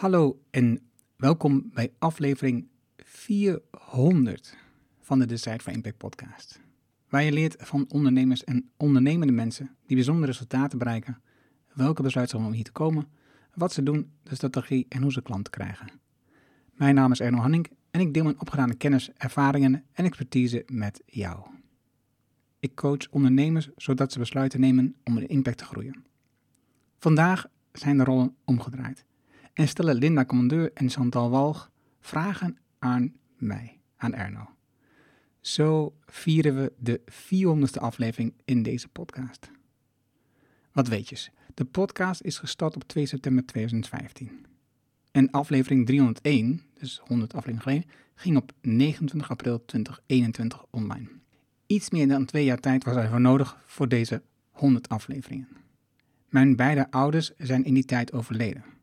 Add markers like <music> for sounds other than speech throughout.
Hallo en welkom bij aflevering 400 van de Decide for Impact podcast. Waar je leert van ondernemers en ondernemende mensen die bijzondere resultaten bereiken, welke besluiten ze om hier te komen, wat ze doen, de strategie en hoe ze klanten krijgen. Mijn naam is Erno Hanning en ik deel mijn opgedane kennis, ervaringen en expertise met jou. Ik coach ondernemers zodat ze besluiten nemen om een impact te groeien. Vandaag zijn de rollen omgedraaid en stellen Linda Commandeur en Chantal Walg vragen aan mij, aan Erno. Zo vieren we de 400ste aflevering in deze podcast. Wat weet je, de podcast is gestart op 2 september 2015. En aflevering 301, dus 100 afleveringen geleden, ging op 29 april 2021 online. Iets meer dan twee jaar tijd was er nodig voor deze 100 afleveringen. Mijn beide ouders zijn in die tijd overleden.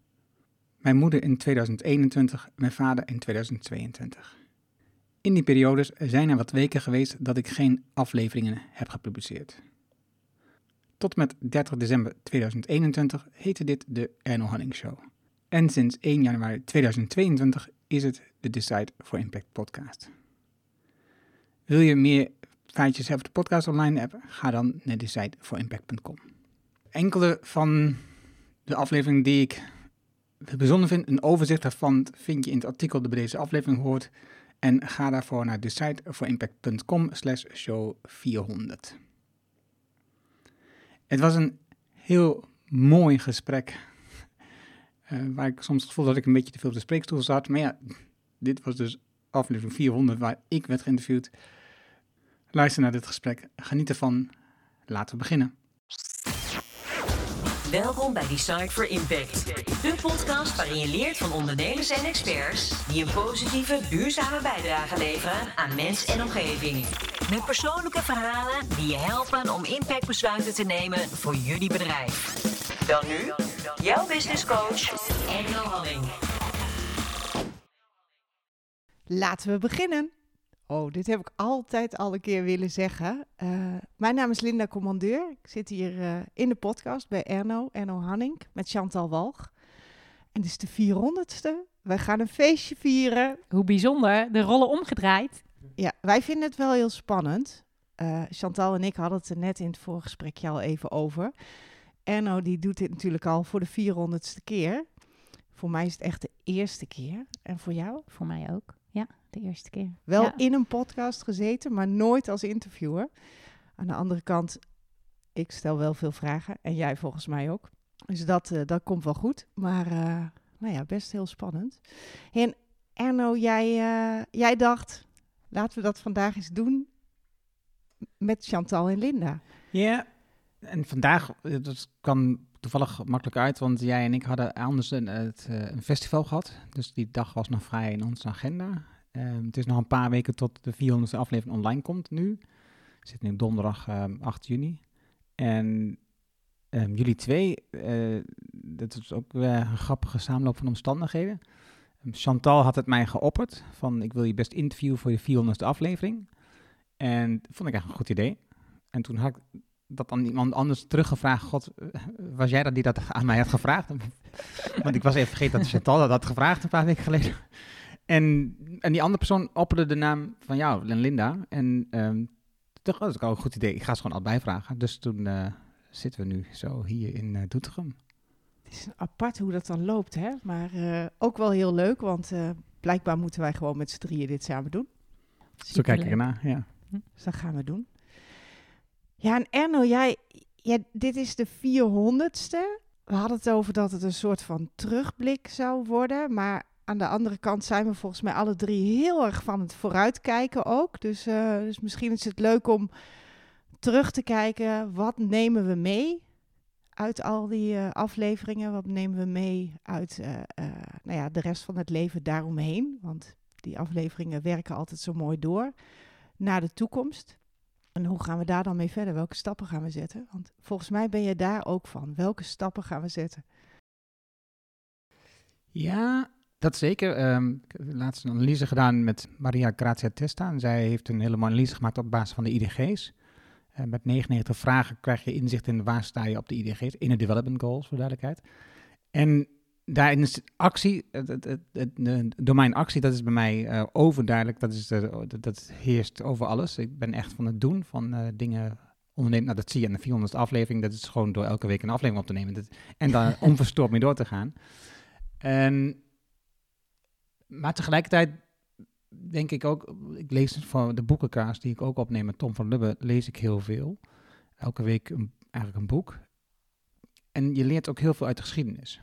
Mijn moeder in 2021, mijn vader in 2022. In die periodes zijn er wat weken geweest dat ik geen afleveringen heb gepubliceerd. Tot met 30 december 2021 heette dit de Erno Hanning Show. En sinds 1 januari 2022 is het de Decide for Impact podcast. Wil je meer feitjes over de podcast online hebben? Ga dan naar decideforimpact.com. Enkele van de afleveringen die ik bijzonder vind, een overzicht daarvan vind je in het artikel dat bij deze aflevering hoort. En ga daarvoor naar decideforimpact.com slash show 400. Het was een heel mooi gesprek. Uh, waar ik soms het gevoel dat ik een beetje te veel op de spreekstoel zat. Maar ja, dit was dus aflevering 400 waar ik werd geïnterviewd. Luister naar dit gesprek, geniet ervan. Laten we beginnen. Welkom bij Design for Impact. De podcast waarin je leert van ondernemers en experts die een positieve, duurzame bijdrage leveren aan mens en omgeving. Met persoonlijke verhalen die je helpen om impactbesluiten te nemen voor jullie bedrijf. Dan nu, jouw business coach, Engel Halling. Laten we beginnen. Oh, dit heb ik altijd al een keer willen zeggen. Uh, mijn naam is Linda Commandeur. Ik zit hier uh, in de podcast bij Erno, Erno Hanning, met Chantal Walg. En dit is de 400ste. We gaan een feestje vieren. Hoe bijzonder, de rollen omgedraaid. Ja, wij vinden het wel heel spannend. Uh, Chantal en ik hadden het er net in het voorgesprekje al even over. Erno die doet dit natuurlijk al voor de 400ste keer. Voor mij is het echt de eerste keer. En voor jou? Voor mij ook, de eerste keer. Wel ja. in een podcast gezeten, maar nooit als interviewer. Aan de andere kant, ik stel wel veel vragen en jij volgens mij ook. Dus dat, uh, dat komt wel goed. Maar uh, nou ja, best heel spannend. En Erno, jij, uh, jij dacht, laten we dat vandaag eens doen met Chantal en Linda. Ja, yeah. en vandaag, dat kan toevallig makkelijk uit, want jij en ik hadden anders een, het, een festival gehad. Dus die dag was nog vrij in onze agenda. Um, het is nog een paar weken tot de 400ste aflevering online komt nu. We zitten nu donderdag um, 8 juni. En um, jullie twee, uh, dat is ook uh, een grappige samenloop van omstandigheden. Chantal had het mij geopperd van ik wil je best interviewen voor je 400ste aflevering. En dat vond ik eigenlijk een goed idee. En toen had ik dat aan iemand anders teruggevraagd. God, was jij dat die dat aan mij had gevraagd? <laughs> Want ik was even vergeten dat Chantal dat had gevraagd een paar weken geleden. En, en die andere persoon opperde de naam van jou, Linda. En um, toch was het ook een goed idee. Ik ga ze gewoon allebei vragen. Dus toen uh, zitten we nu zo hier in uh, Doetinchem. Het is apart hoe dat dan loopt, hè? Maar uh, ook wel heel leuk, want blijkbaar moeten wij gewoon met z'n drieën dit samen doen. Zo kijk ik ernaar, ja. Dus dat gaan we doen. Ja, en Erno, jij, dit is de 400ste. We hadden het over dat het een soort van terugblik zou worden, maar aan de andere kant zijn we volgens mij alle drie heel erg van het vooruitkijken ook. Dus, uh, dus misschien is het leuk om terug te kijken, wat nemen we mee uit al die uh, afleveringen? Wat nemen we mee uit uh, nou ja, de rest van het leven daaromheen? Want die afleveringen werken altijd zo mooi door naar de toekomst. En hoe gaan we daar dan mee verder? Welke stappen gaan we zetten? Want volgens mij ben je daar ook van. Welke stappen gaan we zetten? Ja, dat zeker. Um, ik heb laatst een analyse gedaan met Maria Grazia Testa. En zij heeft een hele mooie analyse gemaakt op basis van de IDG's. Uh, met 99 vragen krijg je inzicht in waar sta je op de IDG's, in de Development Goals, voor duidelijkheid. En daarin is actie, het, het, het, domein actie, dat is bij mij eh, overduidelijk. Dat, is dat, dat heerst over alles. Ik ben echt van het doen van eh, dingen ondernemen. Nou, dat zie je in de 400ste aflevering. Dat is gewoon door elke week een aflevering op te nemen. Dat, en daar <laughs> onverstoord mee door te gaan. En, maar tegelijkertijd denk ik ook, ik lees van de boekenkaars die ik ook opneem met Tom van Lubbe, lees ik heel veel. Elke week een, eigenlijk een boek. En je leert ook heel veel uit de geschiedenis.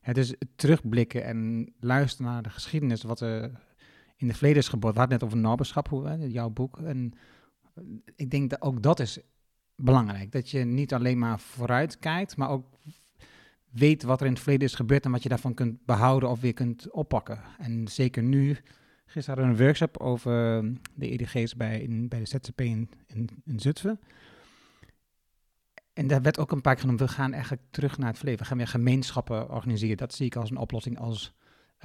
Het is terugblikken en luisteren naar de geschiedenis, wat er in de verleden is geboren. We hadden net over naberschap, jouw boek. En ik denk dat ook dat is belangrijk. Dat je niet alleen maar vooruit kijkt, maar ook weet wat er in het verleden is gebeurd en wat je daarvan kunt behouden of weer kunt oppakken. En zeker nu, gisteren hadden we een workshop over de EDG's bij, in, bij de ZZP in, in, Zutphen. En daar werd ook een paar keer genoemd, we gaan eigenlijk terug naar het verleden. We gaan weer gemeenschappen organiseren. Dat zie ik als een oplossing als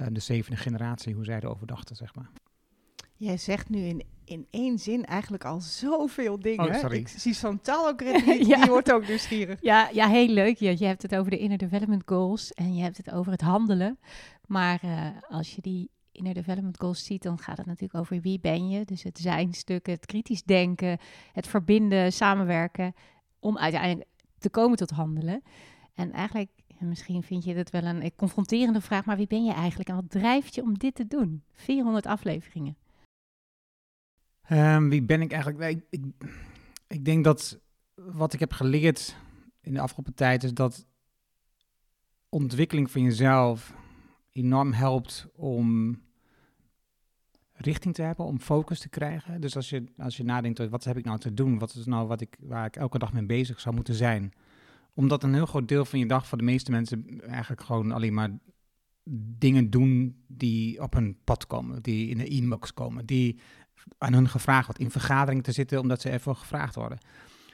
uh, de zevende generatie, hoe zij erover dachten, zeg maar. Jij zegt nu in, in één zin eigenlijk al zoveel dingen. Oh, sorry. Ik zie Chantal ook, <laughs> die, Ja. die wordt ook nieuwsgierig. Ja, ja, heel leuk. Je, je hebt het over de inner development goals en je hebt het over het handelen. Maar eh, als je die inner development goals ziet, dan gaat het natuurlijk over wie ben je. Dus het zijnstuk, het kritisch denken, het verbinden, samenwerken. Om uiteindelijk te komen tot handelen. En eigenlijk, en misschien vind je het wel een confronterende vraag, maar wie ben je eigenlijk? En wat drijft je om dit te doen? 400 afleveringen. Um, wie ben ik eigenlijk? Ik, ik, denk dat wat ik heb geleerd in de afgelopen tijd is dat ontwikkeling van jezelf enorm helpt om richting te hebben, om focus te krijgen. Dus als je, als je nadenkt, wat heb ik nou te doen? Wat is nou wat ik, waar ik elke dag mee bezig zou moeten zijn? Omdat een heel groot deel van je dag voor de meeste mensen eigenlijk gewoon alleen maar dingen doen die op hun pad komen, die in de inbox komen, die aan hun gevraagd wordt, in vergaderingen te zitten omdat ze ervoor gevraagd worden.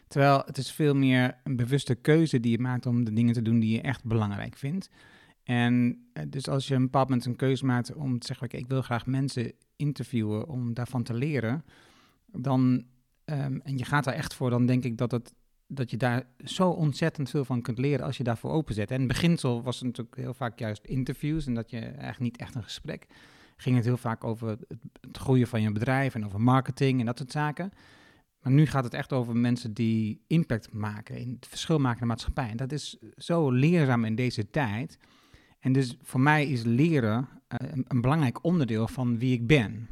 Terwijl het is veel meer een bewuste keuze die je maakt om de dingen te doen die je echt belangrijk vindt. En dus als je een bepaald moment een keuze maakt om te zeggen, ik wil graag mensen interviewen om daarvan te leren, dan, um, en je gaat daar echt voor, dan denk ik dat, het, dat je daar zo ontzettend veel van kunt leren als je daarvoor openzet. En in het beginsel was het natuurlijk heel vaak juist interviews en dat je eigenlijk niet echt een gesprek. Ging het heel vaak over het, groeien van je bedrijf en over marketing en dat soort zaken. Maar nu gaat het echt over mensen die impact maken, in het verschil maken in de maatschappij. En dat is zo leerzaam in deze tijd. En dus voor mij is leren uh, een, belangrijk onderdeel van wie ik ben.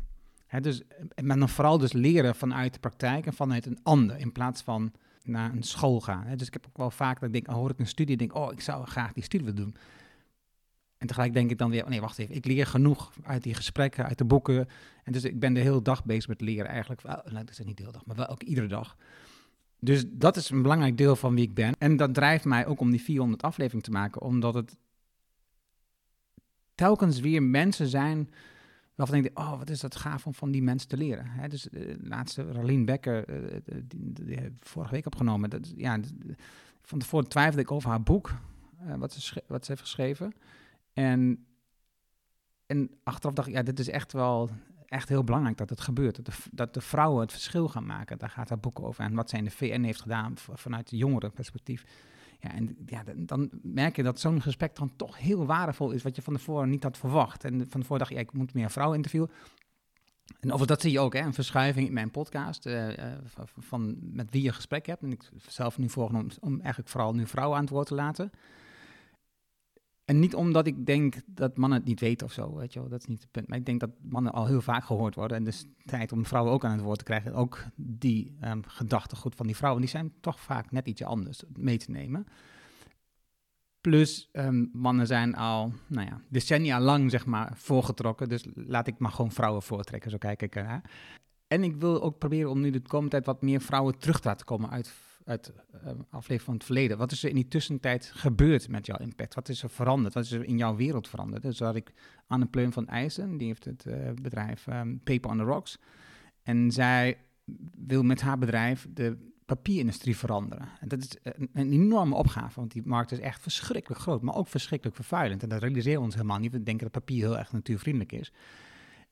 Hè, dus, maar dan vooral dus leren vanuit de praktijk en vanuit een ander, in plaats van naar een school gaan. Hè. Dus ik heb ook wel vaak dat ik denk, oh, hoor ik een studie, denk oh, ik zou graag die studie willen doen. En tegelijk denk ik dan weer, nee, wacht even, ik leer genoeg uit die gesprekken, uit de boeken. En dus ik ben de hele dag bezig met leren eigenlijk. Nou, dat is niet de hele dag, maar wel ook iedere dag. Dus dat is een belangrijk deel van wie ik ben. En dat drijft mij ook om die 400 afleveringen te maken, omdat het telkens weer mensen zijn waarvan ik denk, oh, wat is dat gaaf om van die mensen te leren. Hè, dus de laatste, Ralien Becker, uh, die, die, die, vorige week opgenomen. Dat, ja, van tevoren twijfelde ik over haar boek, wat, ze wat ze heeft geschreven. En, en achteraf dacht ik, ja, dit is echt wel echt heel belangrijk dat het gebeurt. Dat de, dat de vrouwen het verschil gaan maken. Daar gaat haar boek over. En wat zij in de VN heeft gedaan vanuit jongerenperspectief. Ja, en ja, dan merk je dat zo'n gesprek dan toch heel waardevol is, wat je van tevoren niet had verwacht. En van tevoren dacht je, ja, ik moet meer vrouwen interviewen. En over dat zie je ook, hè, een verschuiving in mijn podcast, uh, uh, van met wie je gesprek hebt. En ik zelf nu voorgenomen om eigenlijk vooral nu vrouwen aan het woord te laten. En niet omdat ik denk dat mannen het niet weten of zo, weet je wel, dat is niet het punt. Maar ik denk dat mannen al heel vaak gehoord worden. En dus tijd om vrouwen ook aan het woord te krijgen. Ook die um, gedachtegoed van die vrouwen, die zijn toch vaak net ietsje anders mee te nemen. Plus, um, mannen zijn al, nou ja, decennia lang, zeg maar, voorgetrokken. Dus laat ik maar gewoon vrouwen voortrekken, zo kijk ik ernaar. En ik wil ook proberen om nu de komende tijd wat meer vrouwen terug te laten komen uit uit uh, aflevering van het verleden. Wat is er in die tussentijd gebeurd met jouw impact? Wat is er veranderd? Wat is er in jouw wereld veranderd? Dus had ik Anne Pleum van IJssen, die heeft het uh, bedrijf um, Paper on the Rocks. En zij wil met haar bedrijf de papierindustrie veranderen. En dat is een, een, enorme opgave, want die markt is echt verschrikkelijk groot, maar ook verschrikkelijk vervuilend. En dat realiseren we ons helemaal niet. We denken dat papier heel erg natuurvriendelijk is.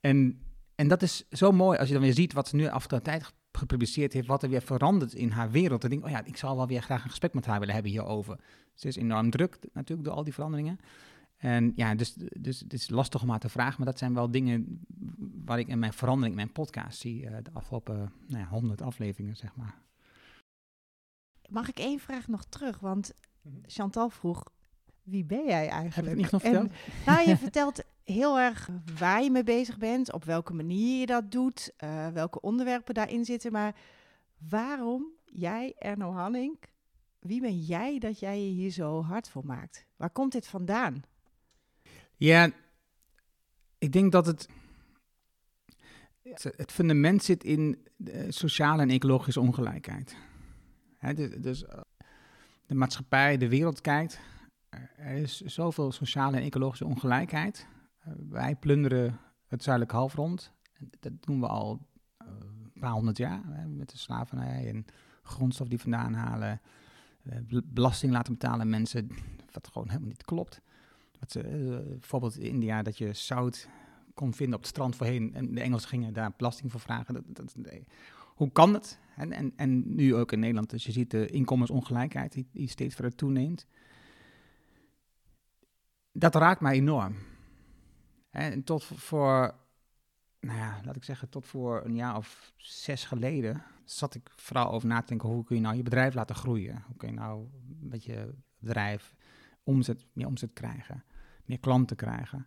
En, en dat is zo mooi als je dan weer ziet wat ze nu af en toe tijd gepubliceerd heeft, wat er weer verandert in haar wereld. Dan denk ik, oh ja, ik zou wel weer graag een gesprek met haar willen hebben hierover. Ze is enorm druk natuurlijk door al die veranderingen. En ja, dus, dus het is lastig om maar te vragen, maar dat zijn wel dingen waar ik in mijn verandering, in mijn podcast zie, uh, de afgelopen nou ja, 100 afleveringen, zeg maar. Mag ik één vraag nog terug? Want mhm. Chantal vroeg, wie ben jij eigenlijk? Heb ik niet nog verteld? <laughs> nou, je vertelt heel erg waar je mee bezig bent, op welke manier je dat doet, uh, welke onderwerpen daarin zitten. Maar waarom jij, Erno Hanning, wie ben jij dat jij je hier zo hard voor maakt? Waar komt dit vandaan? Ja, ik denk dat het, het fundament zit in sociale en ecologische ongelijkheid. dus, dus de maatschappij, de wereld kijkt, er is zoveel sociale en ecologische ongelijkheid. Uh, wij plunderen het zuidelijk halfrond. Dat doen we al uh, een paar honderd jaar met de slavernij en grondstof die vandaan halen. Uh, belasting laten betalen mensen, wat gewoon helemaal niet klopt. Wat, bijvoorbeeld in India dat je zout kon vinden op het strand voorheen en de Engelsen gingen daar belasting voor vragen. Dat, dat, hoe kan het? En, en, en nu ook in Nederland, dus je ziet de inkomensongelijkheid die, die steeds verder toeneemt dat raakt mij enorm. En tot voor, nou ja, laat ik zeggen, tot voor een jaar of zes geleden zat ik vooral over na te denken, hoe kun je nou je bedrijf laten groeien? Hoe kun je nou met je bedrijf omzet, meer omzet krijgen, meer klanten krijgen?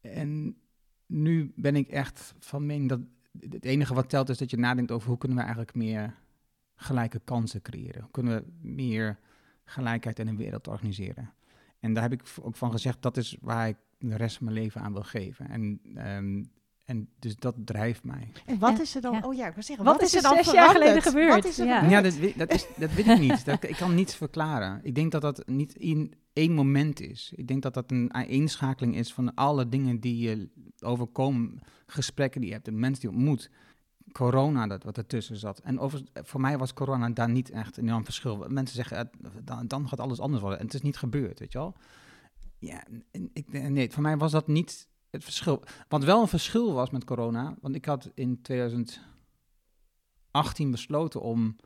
En nu ben ik echt van mening dat het enige wat telt is dat je nadenkt over hoe kunnen we eigenlijk meer gelijke kansen creëren? Hoe kunnen we meer gelijkheid in een wereld organiseren? En daar heb ik ook van gezegd, dat is waar ik de rest van mijn leven aan wil geven. En, um, en dus dat drijft mij. En wat is er dan? Oh ja, ik wil zeggen, wat, is er dan zes jaar geleden gebeurd? ja, ja dat, dat, is, dat weet ik niet. Dat, ik kan niets verklaren. Ik denk dat dat niet in één moment is. Ik denk dat dat een eenschakeling is van alle dingen die je overkomen, gesprekken die je hebt, de mensen die je ontmoet corona dat wat ertussen zat. En over, voor mij was corona daar niet echt een enorm verschil. Mensen zeggen, dan, dan gaat alles anders worden. En het is niet gebeurd, weet je wel. Ja, ik, nee, voor mij was dat niet het verschil. Wat wel een verschil was met corona, want ik had in 2018 besloten om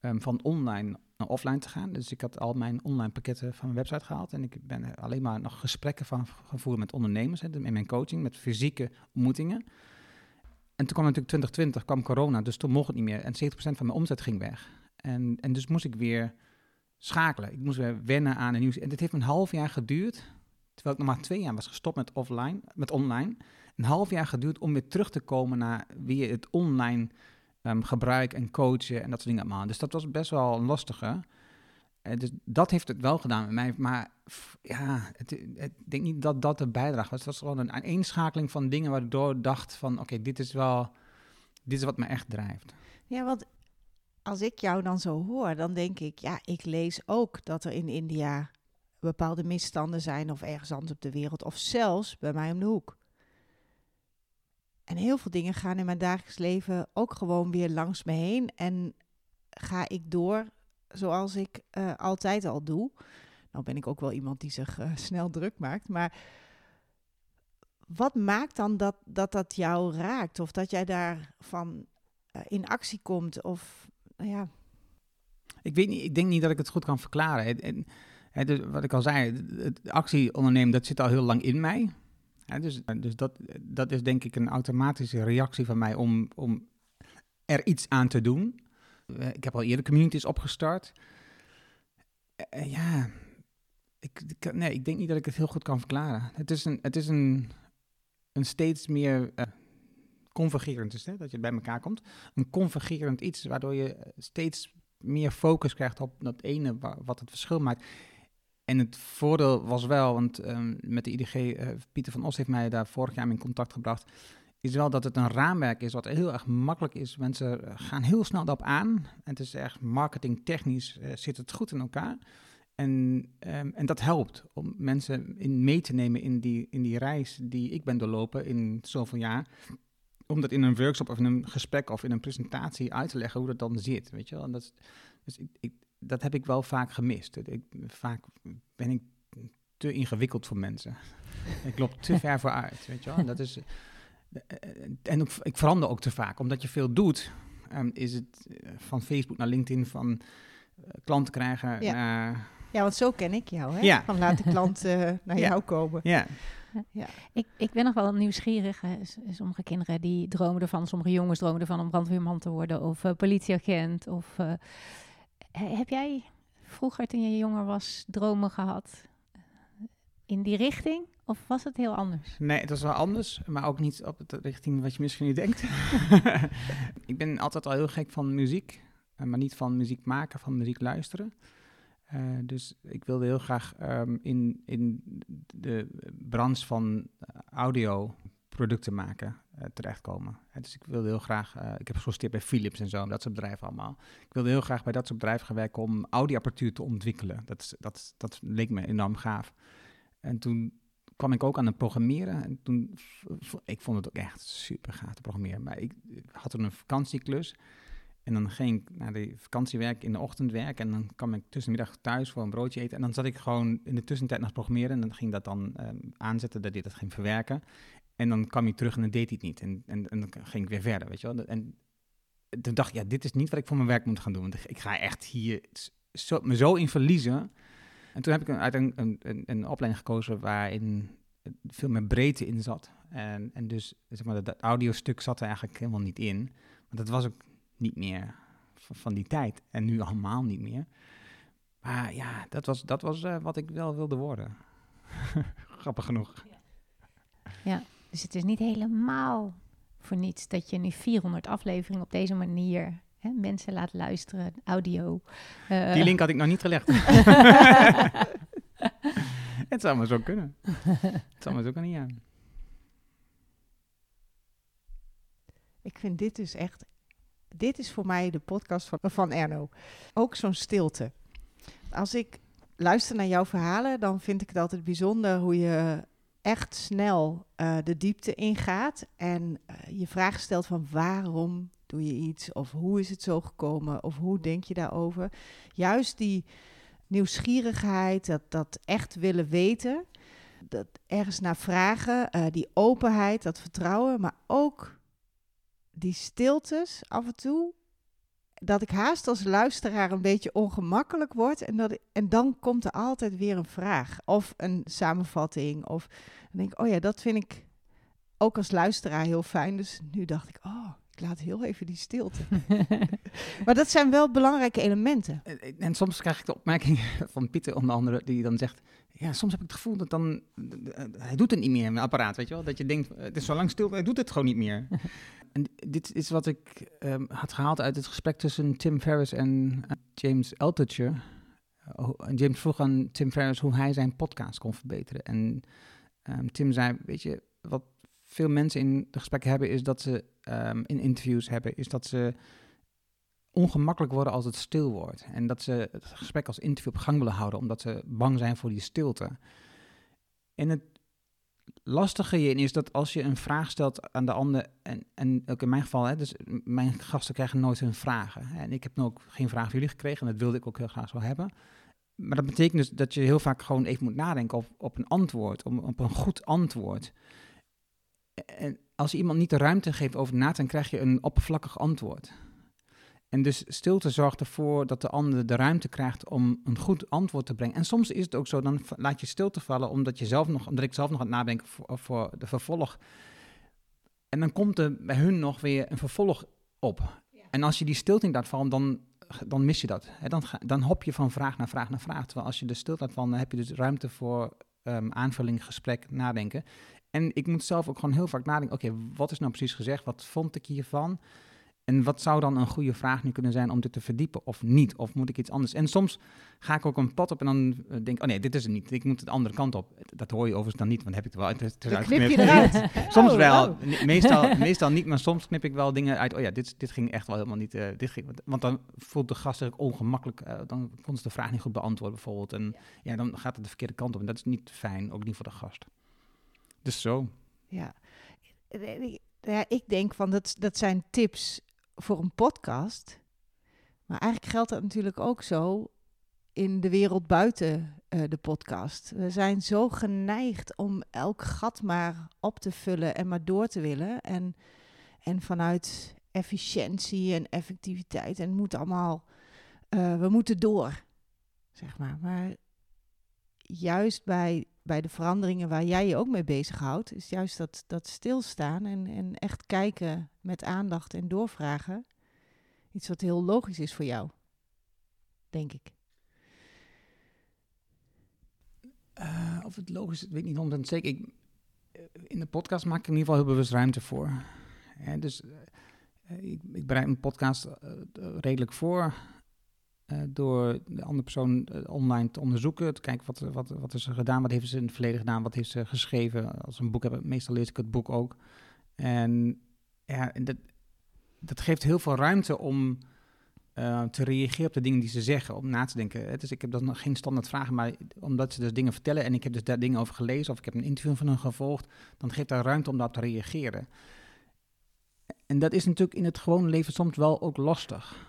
um, van online naar offline te gaan. Dus ik had al mijn online pakketten van mijn website gehaald. En ik ben alleen maar nog gesprekken van gevoerd met ondernemers hè, in mijn coaching, met fysieke ontmoetingen. En toen kwam natuurlijk 2020, kwam corona, dus toen mocht het niet meer. En 70% van mijn omzet ging weg. En, en dus moest ik weer schakelen. Ik moest weer wennen aan een nieuws. En dit heeft een half jaar geduurd, terwijl ik nog maar twee jaar was gestopt met offline, met online. Een half jaar geduurd om weer terug te komen naar weer het online um, gebruik en coachen en dat soort dingen allemaal. Dus dat was best wel een lastige. Uh, dus dat heeft het wel gedaan met mij. Maar ja, ik denk niet dat dat de bijdrage was. Het was gewoon een aaneenschakeling van dingen waardoor ik dacht van... oké, dit is wel... dit is wat me echt drijft. Ja, want als ik jou dan zo hoor, dan denk ik... ja, ik lees ook dat er in India bepaalde misstanden zijn... of ergens anders op de wereld, of zelfs bij mij om de hoek. En heel veel dingen gaan in mijn dagelijks leven ook gewoon weer langs me heen... en ga ik door zoals ik uh, altijd al doe. Nou ben ik ook wel iemand die zich uh, snel druk maakt, maar wat maakt dan dat, dat dat jou raakt? Of dat jij daarvan uh, in actie komt? Of, nou ja... Ik weet niet, ik denk niet dat ik het goed kan verklaren. En, dus wat ik al zei, het actie ondernemen, dat zit al heel lang in mij. dus dus dat, dat is denk ik een automatische reactie van mij om, om er iets aan te doen. Eh, ik heb al eerder communities opgestart. Uh, ja, ik, nee, ik denk niet dat ik het heel goed kan verklaren. Het is een, het is een, een steeds meer uh, convergerend, is, hè, dat je bij elkaar komt. Een convergerend iets, waardoor je steeds meer focus krijgt op dat ene wat het verschil maakt. En het voordeel was wel, want um, met de IDG, uh, Pieter van Os heeft mij daar vorig jaar in contact gebracht is wel dat het een raamwerk is wat heel erg makkelijk is. Mensen eh, gaan heel snel daarop aan. En het is echt marketingtechnisch zit het goed in elkaar. En, um, en dat helpt om mensen in mee te nemen in die, in die reis die ik ben doorlopen in zoveel jaar. Om dat in een workshop of in een gesprek of in een presentatie uit te leggen hoe dat dan zit. Weet je wel? En dat, dus ik, ik, dat heb ik wel vaak gemist. Ik, vaak ben ik te ingewikkeld voor mensen. <laughs> ik loop te ver vooruit. Weet je wel? En dat is en ik verander ook te vaak, omdat je veel doet. Um, is het eh, van Facebook naar LinkedIn, van uh, klanten krijgen, naar Ja, want zo ken ik jou, hè? Ja. Van laat de klant eh, <laughs> naar Ja. jou komen. Ja, Ik, ik ben nog wel nieuwsgierig. hè. Sommige kinderen die dromen ervan, sommige jongens dromen ervan om brandweerman te worden of eh, politieagent. Of, eh, he- heb jij vroeger, toen je jonger was, dromen gehad eh, in die richting? Of was het heel anders? nee, het was wel anders, maar ook niet op de richting wat je misschien nu denkt. <laughs> ik ben altijd al heel gek van muziek, maar niet van muziek maken, van muziek luisteren. Eh, dus ik wilde heel graag ehm, in, in de branche van eh, audioproducten maken eh, terechtkomen. Eh, dus ik wilde heel graag, ik heb gesolliciteerd bij Philips en zo, dat soort bedrijven allemaal. Ik wilde heel graag bij dat soort bedrijven gaan werken om audioapparatuur te ontwikkelen. Dat, dat, dat leek me enorm gaaf. En toen kwam ik ook aan het programmeren. En toen, ik vond het ook echt super gaaf te programmeren. Maar ik had toen een vakantieklus. En dan ging ik naar die vakantiewerk in de ochtend werken. En dan kwam ik tussen de middag thuis voor een broodje eten. En dan zat ik gewoon in de tussentijd nog programmeren. En dan ging dat dan ehm, aanzetten dat hij dat ging verwerken. En dan kwam hij terug en dan deed hij het niet. En, en, en dan ging ik weer verder, weet je wel. En toen dacht ik, ja, dit is niet wat ik voor mijn werk moet gaan doen. Want ik- ga echt hier zo, me zo in verliezen. En toen heb ik een, uit een, een, een, opleiding gekozen waarin veel meer breedte in zat. En, en dus zeg maar, dat, dat audiostuk zat er eigenlijk helemaal niet in. Want dat was ook niet meer van, van die tijd. En nu allemaal niet meer. Maar ja, dat was, dat was eh, wat ik wel wilde worden. <laughs> Grappig genoeg. Dus het is niet helemaal voor niets dat je nu 400 afleveringen op deze manier hè, mensen laat luisteren, audio. eh, Die link had ik nog niet gelegd. <laughs> het zou maar zo kunnen. Het zou maar zo kunnen, ja. Ik vind dit dus echt... Dit is voor mij de podcast van, van Erno. Ook zo'n stilte. Als ik luister naar jouw verhalen, dan vind ik het altijd bijzonder hoe je echt snel eh, de diepte ingaat. En eh, je vraag stelt van waarom doe je iets? Of hoe is het zo gekomen? Of hoe denk je daarover? Juist die nieuwsgierigheid, dat, dat echt willen weten, dat ergens naar vragen, eh, die openheid, dat vertrouwen, maar ook die stiltes af en toe. Dat ik haast als luisteraar een beetje ongemakkelijk word. En, dat, en dan komt er altijd weer een vraag. Of een samenvatting. Of dan denk ik, oh ja, dat vind ik ook als luisteraar heel fijn. Dus nu dacht ik, oh, ik laat heel even die stilte. <laughs> maar dat zijn wel belangrijke elementen. En, en soms krijg ik de opmerking <laughs> van Pieter onder andere, die dan zegt... Ja, soms heb ik het gevoel dat dan... eh, Hij doet het niet meer, mijn apparaat, weet je wel? Dat je denkt, eh, het is zo lang stil, hij doet het gewoon niet meer. <laughs> en dit is wat ik ehm, had gehaald uit het gesprek tussen Tim Ferriss en eh, James Altucher. Eh, James vroeg aan Tim Ferriss hoe hij zijn podcast kon verbeteren. En ehm, Tim zei, weet je, wat veel mensen in de gesprekken hebben... is dat ze ehm, in interviews hebben, is dat ze ongemakkelijk worden als het stil wordt. En dat ze het gesprek als interview op gang willen houden, omdat ze bang zijn voor die stilte. En het lastige hierin is dat als je een vraag stelt aan de ander, en, en ook in mijn geval, hè, dus mijn gasten krijgen nooit hun vragen. En ik heb ook geen vraag van jullie gekregen, en dat wilde ik ook heel graag zo hebben. Maar dat betekent dus dat je heel vaak gewoon even moet nadenken op, op een antwoord, op, op een goed antwoord. En als iemand niet de ruimte geeft over na denken, krijg je een oppervlakkig antwoord. En dus stilte zorgt ervoor dat de ander de ruimte krijgt om een goed antwoord te brengen. En soms is het ook zo, dan laat je stilte vallen omdat, je zelf nog, omdat ik zelf nog aan het nadenken voor, voor de vervolg. En dan komt er bij hun nog weer een vervolg op. En als je die stilte niet laat vallen, dan, dan mis je dat. Dan, ga- dan hop je van vraag naar vraag naar vraag. Terwijl als je de stilte laat vallen, dan heb je dus ruimte voor ehm, aanvulling, gesprek, nadenken. En ik moet zelf ook gewoon heel vaak nadenken, oké, wat is nou precies gezegd? Wat vond ik hiervan? En wat zou dan een goede vraag nu kunnen zijn om dit te verdiepen of niet? Of moet ik iets anders? En soms ga ik ook een pad op en dan eh, denk ik, oh nee, dit is het niet. Ik moet de andere kant op. Dat hoor je overigens dan niet, want dan heb ik het wel het is Dan knip je uitgeknipt. eruit. <laughs> soms Oh, wel, oh. Meestal, <laughs> meestal niet, maar soms knip ik wel dingen uit. Oh ja, dit, dit ging echt wel helemaal niet. eh, dit ging, want dan voelt de gast zich ongemakkelijk. eh, dan kon ze de vraag niet goed beantwoorden bijvoorbeeld. En ja. dan gaat het de verkeerde kant op. En dat is niet fijn, ook niet voor de gast. Dus zo. Ja. ja, ik denk van dat, dat zijn tips voor een podcast. Maar eigenlijk geldt dat natuurlijk ook zo in de wereld buiten eh, de podcast. We zijn zo geneigd om elk gat maar op te vullen en maar door te willen. En, en vanuit efficiëntie en effectiviteit. En moet allemaal, eh, we moeten door. zeg maar. Maar juist bij, bij de veranderingen waar jij je ook mee bezighoudt, is juist dat, dat stilstaan en, en echt kijken met aandacht en doorvragen. Iets wat heel logisch is voor jou, denk ik. Uh, of het logisch is, weet niet omdat zeker. Ik, eh, in de podcast maak ik in ieder geval heel bewust ruimte voor. dus uh, ik, ik, bereid mijn podcast redelijk voor. Door de andere persoon online te onderzoeken. Te kijken wat, wat, wat is er gedaan, wat heeft ze in het verleden gedaan, wat heeft ze geschreven. Als ze een boek hebben, meestal lees ik het boek ook. En ja, dat, dat geeft heel veel ruimte om uh, te reageren op de dingen die ze zeggen, om na te denken. Dus ik heb dan geen standaard vragen, maar omdat ze dus dingen vertellen en ik heb dus daar dingen over gelezen of ik heb een interview van hen gevolgd, dan geeft daar ruimte om daarop te reageren. En dat is natuurlijk in het gewone leven soms wel ook lastig.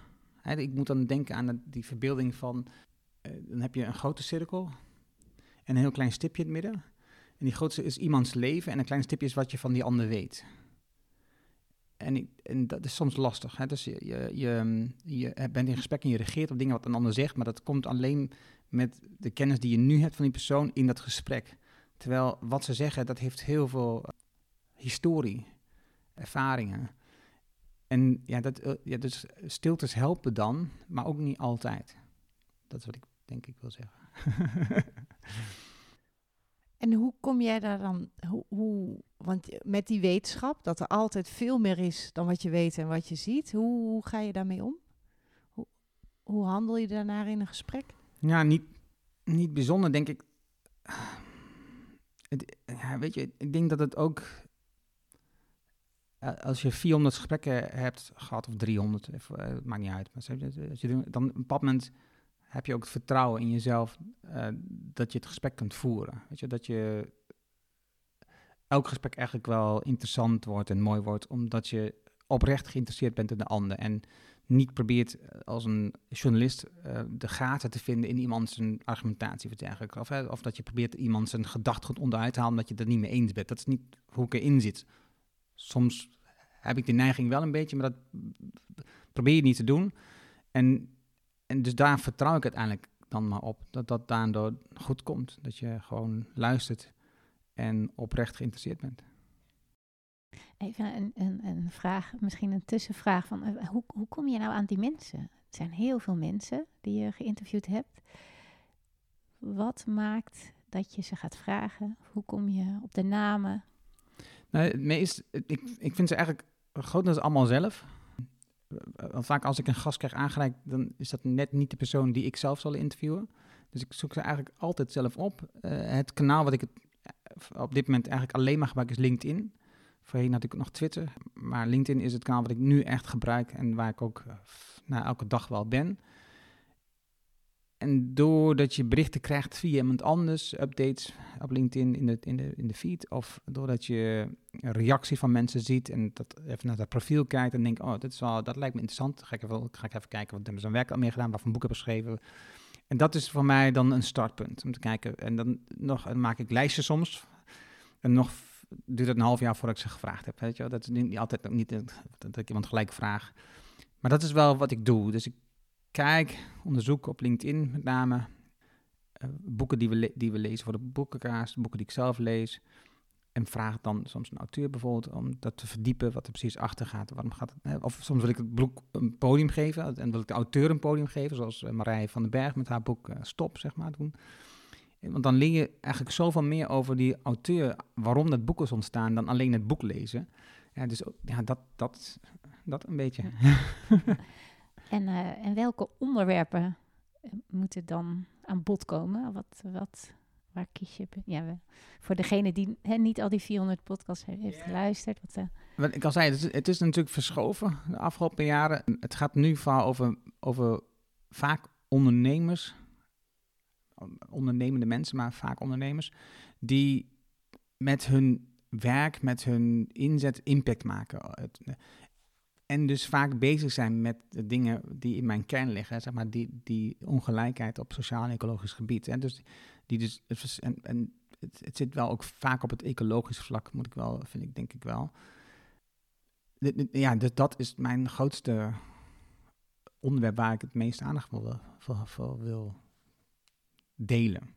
Ik moet dan denken aan die verbeelding van, uh, dan heb je een grote cirkel en een heel klein stipje in het midden. En die grootste is iemands leven en een klein stipje is wat je van die ander weet. En, en, dat is soms lastig. Hè? Dus je, je, je, je, bent in gesprek en je reageert op dingen wat een ander zegt, maar dat komt alleen met de kennis die je nu hebt van die persoon in dat gesprek. Terwijl wat ze zeggen, dat heeft heel veel eh, historie, ervaringen. En ja, dat, uh, ja, dus stiltes helpen dan, maar ook niet altijd. Dat is wat ik denk ik wil zeggen. <laughs> En hoe kom jij daar dan, hoe, hoe, want met die wetenschap, dat er altijd veel meer is dan wat je weet en wat je ziet, hoe, hoe ga je daarmee om? Hoe, hoe handel je daarnaar in een gesprek? Ja, niet, niet bijzonder, denk ik. Het, ja, weet je, ik denk dat het ook, eh, als je 400 gesprekken hebt gehad, of 300, het maakt niet uit, maar als je, dan op een bepaald moment heb je ook het vertrouwen in jezelf dat je het gesprek kunt voeren. Weet je, dat je elk gesprek eigenlijk wel interessant wordt en mooi wordt, omdat je oprecht geïnteresseerd bent in de ander en niet probeert eh, als een journalist de gaten te vinden in iemand zijn argumentatie. Of, of dat je probeert iemand zijn gedachtegoed onderuit te halen omdat je het er niet mee eens bent. Dat is niet hoe ik erin zit. Soms heb ik die neiging wel een beetje, maar dat probeer je niet te doen. En en dus daar vertrouw ik uiteindelijk dan maar op dat dat daardoor goed komt. Dat je gewoon luistert en oprecht geïnteresseerd bent. Even een, een, een vraag, misschien een tussenvraag van eh, hoe, hoe kom je nou aan die mensen? Het zijn heel veel mensen die je geïnterviewd hebt. Wat maakt dat je ze gaat vragen? Hoe kom je op de namen? Nou, het meest, ik, ik vind ze eigenlijk grotendeels allemaal zelf vaak als ik een gast krijg aangereikt, dan is dat net niet de persoon die ik zelf zal interviewen. Dus ik zoek ze eigenlijk altijd zelf op. Uh, het kanaal wat ik eh, op dit moment eigenlijk alleen maar gebruik is LinkedIn. Voorheen had ik nog Twitter, maar LinkedIn is het kanaal wat ik nu echt gebruik en waar ik ook uh, nou, elke dag wel ben. En doordat je berichten krijgt via iemand anders, updates op LinkedIn in de, in de, in de feed, of doordat je een reactie van mensen ziet en dat even naar dat profiel kijkt en denkt, oh, dat, is wel, dat lijkt me interessant, ga ik even, ga ik even kijken wat hebben ze aan werk al meer gedaan, wat voor een boek hebben geschreven. En dat is voor mij dan een startpunt om te kijken. En dan nog maak ik lijstjes soms. En nog duurt het een half jaar voordat ik ze gevraagd heb. Weet je wel? Dat is niet altijd niet dat ik iemand gelijk vraag. Maar dat is wel wat ik doe. Dus ik kijk, onderzoek op LinkedIn met name. Uh, boeken die we, die we lezen voor de boekenkaast, boeken die ik zelf lees. En vraag dan soms een auteur bijvoorbeeld om dat te verdiepen, wat er precies achter gaat. Waarom gaat het, of soms wil ik het boek een podium geven en wil ik de auteur een podium geven, zoals uh, Marije van den Berg met haar boek uh, Stop, zeg maar, doen. Want dan leer je eigenlijk zoveel meer over die auteur, waarom dat boek is ontstaan, dan alleen het boek lezen. Ja, dus ja, dat, dat, dat een beetje. <laughs> En, uh, en welke onderwerpen eh, moeten dan aan bod komen? Wat, wat, waar kies je? Ja, we, voor degene die hè, niet al die 400 podcasts heeft geluisterd. Wat, uh... Wat ik al zei, het is, het is, natuurlijk verschoven de afgelopen jaren. Het gaat nu vooral over, over vaak ondernemers, ondernemende mensen, maar vaak ondernemers, die met hun werk, met hun inzet impact maken. En dus vaak bezig zijn met de dingen die in mijn kern liggen, zeg maar, die, die ongelijkheid op sociaal en ecologisch gebied. En dus, die dus, en, en het, het, zit wel ook vaak op het ecologische vlak, moet ik wel, vind ik, denk ik wel. Ja, dus dat is mijn grootste onderwerp waar ik het meest aandacht voor, voor, voor wil delen.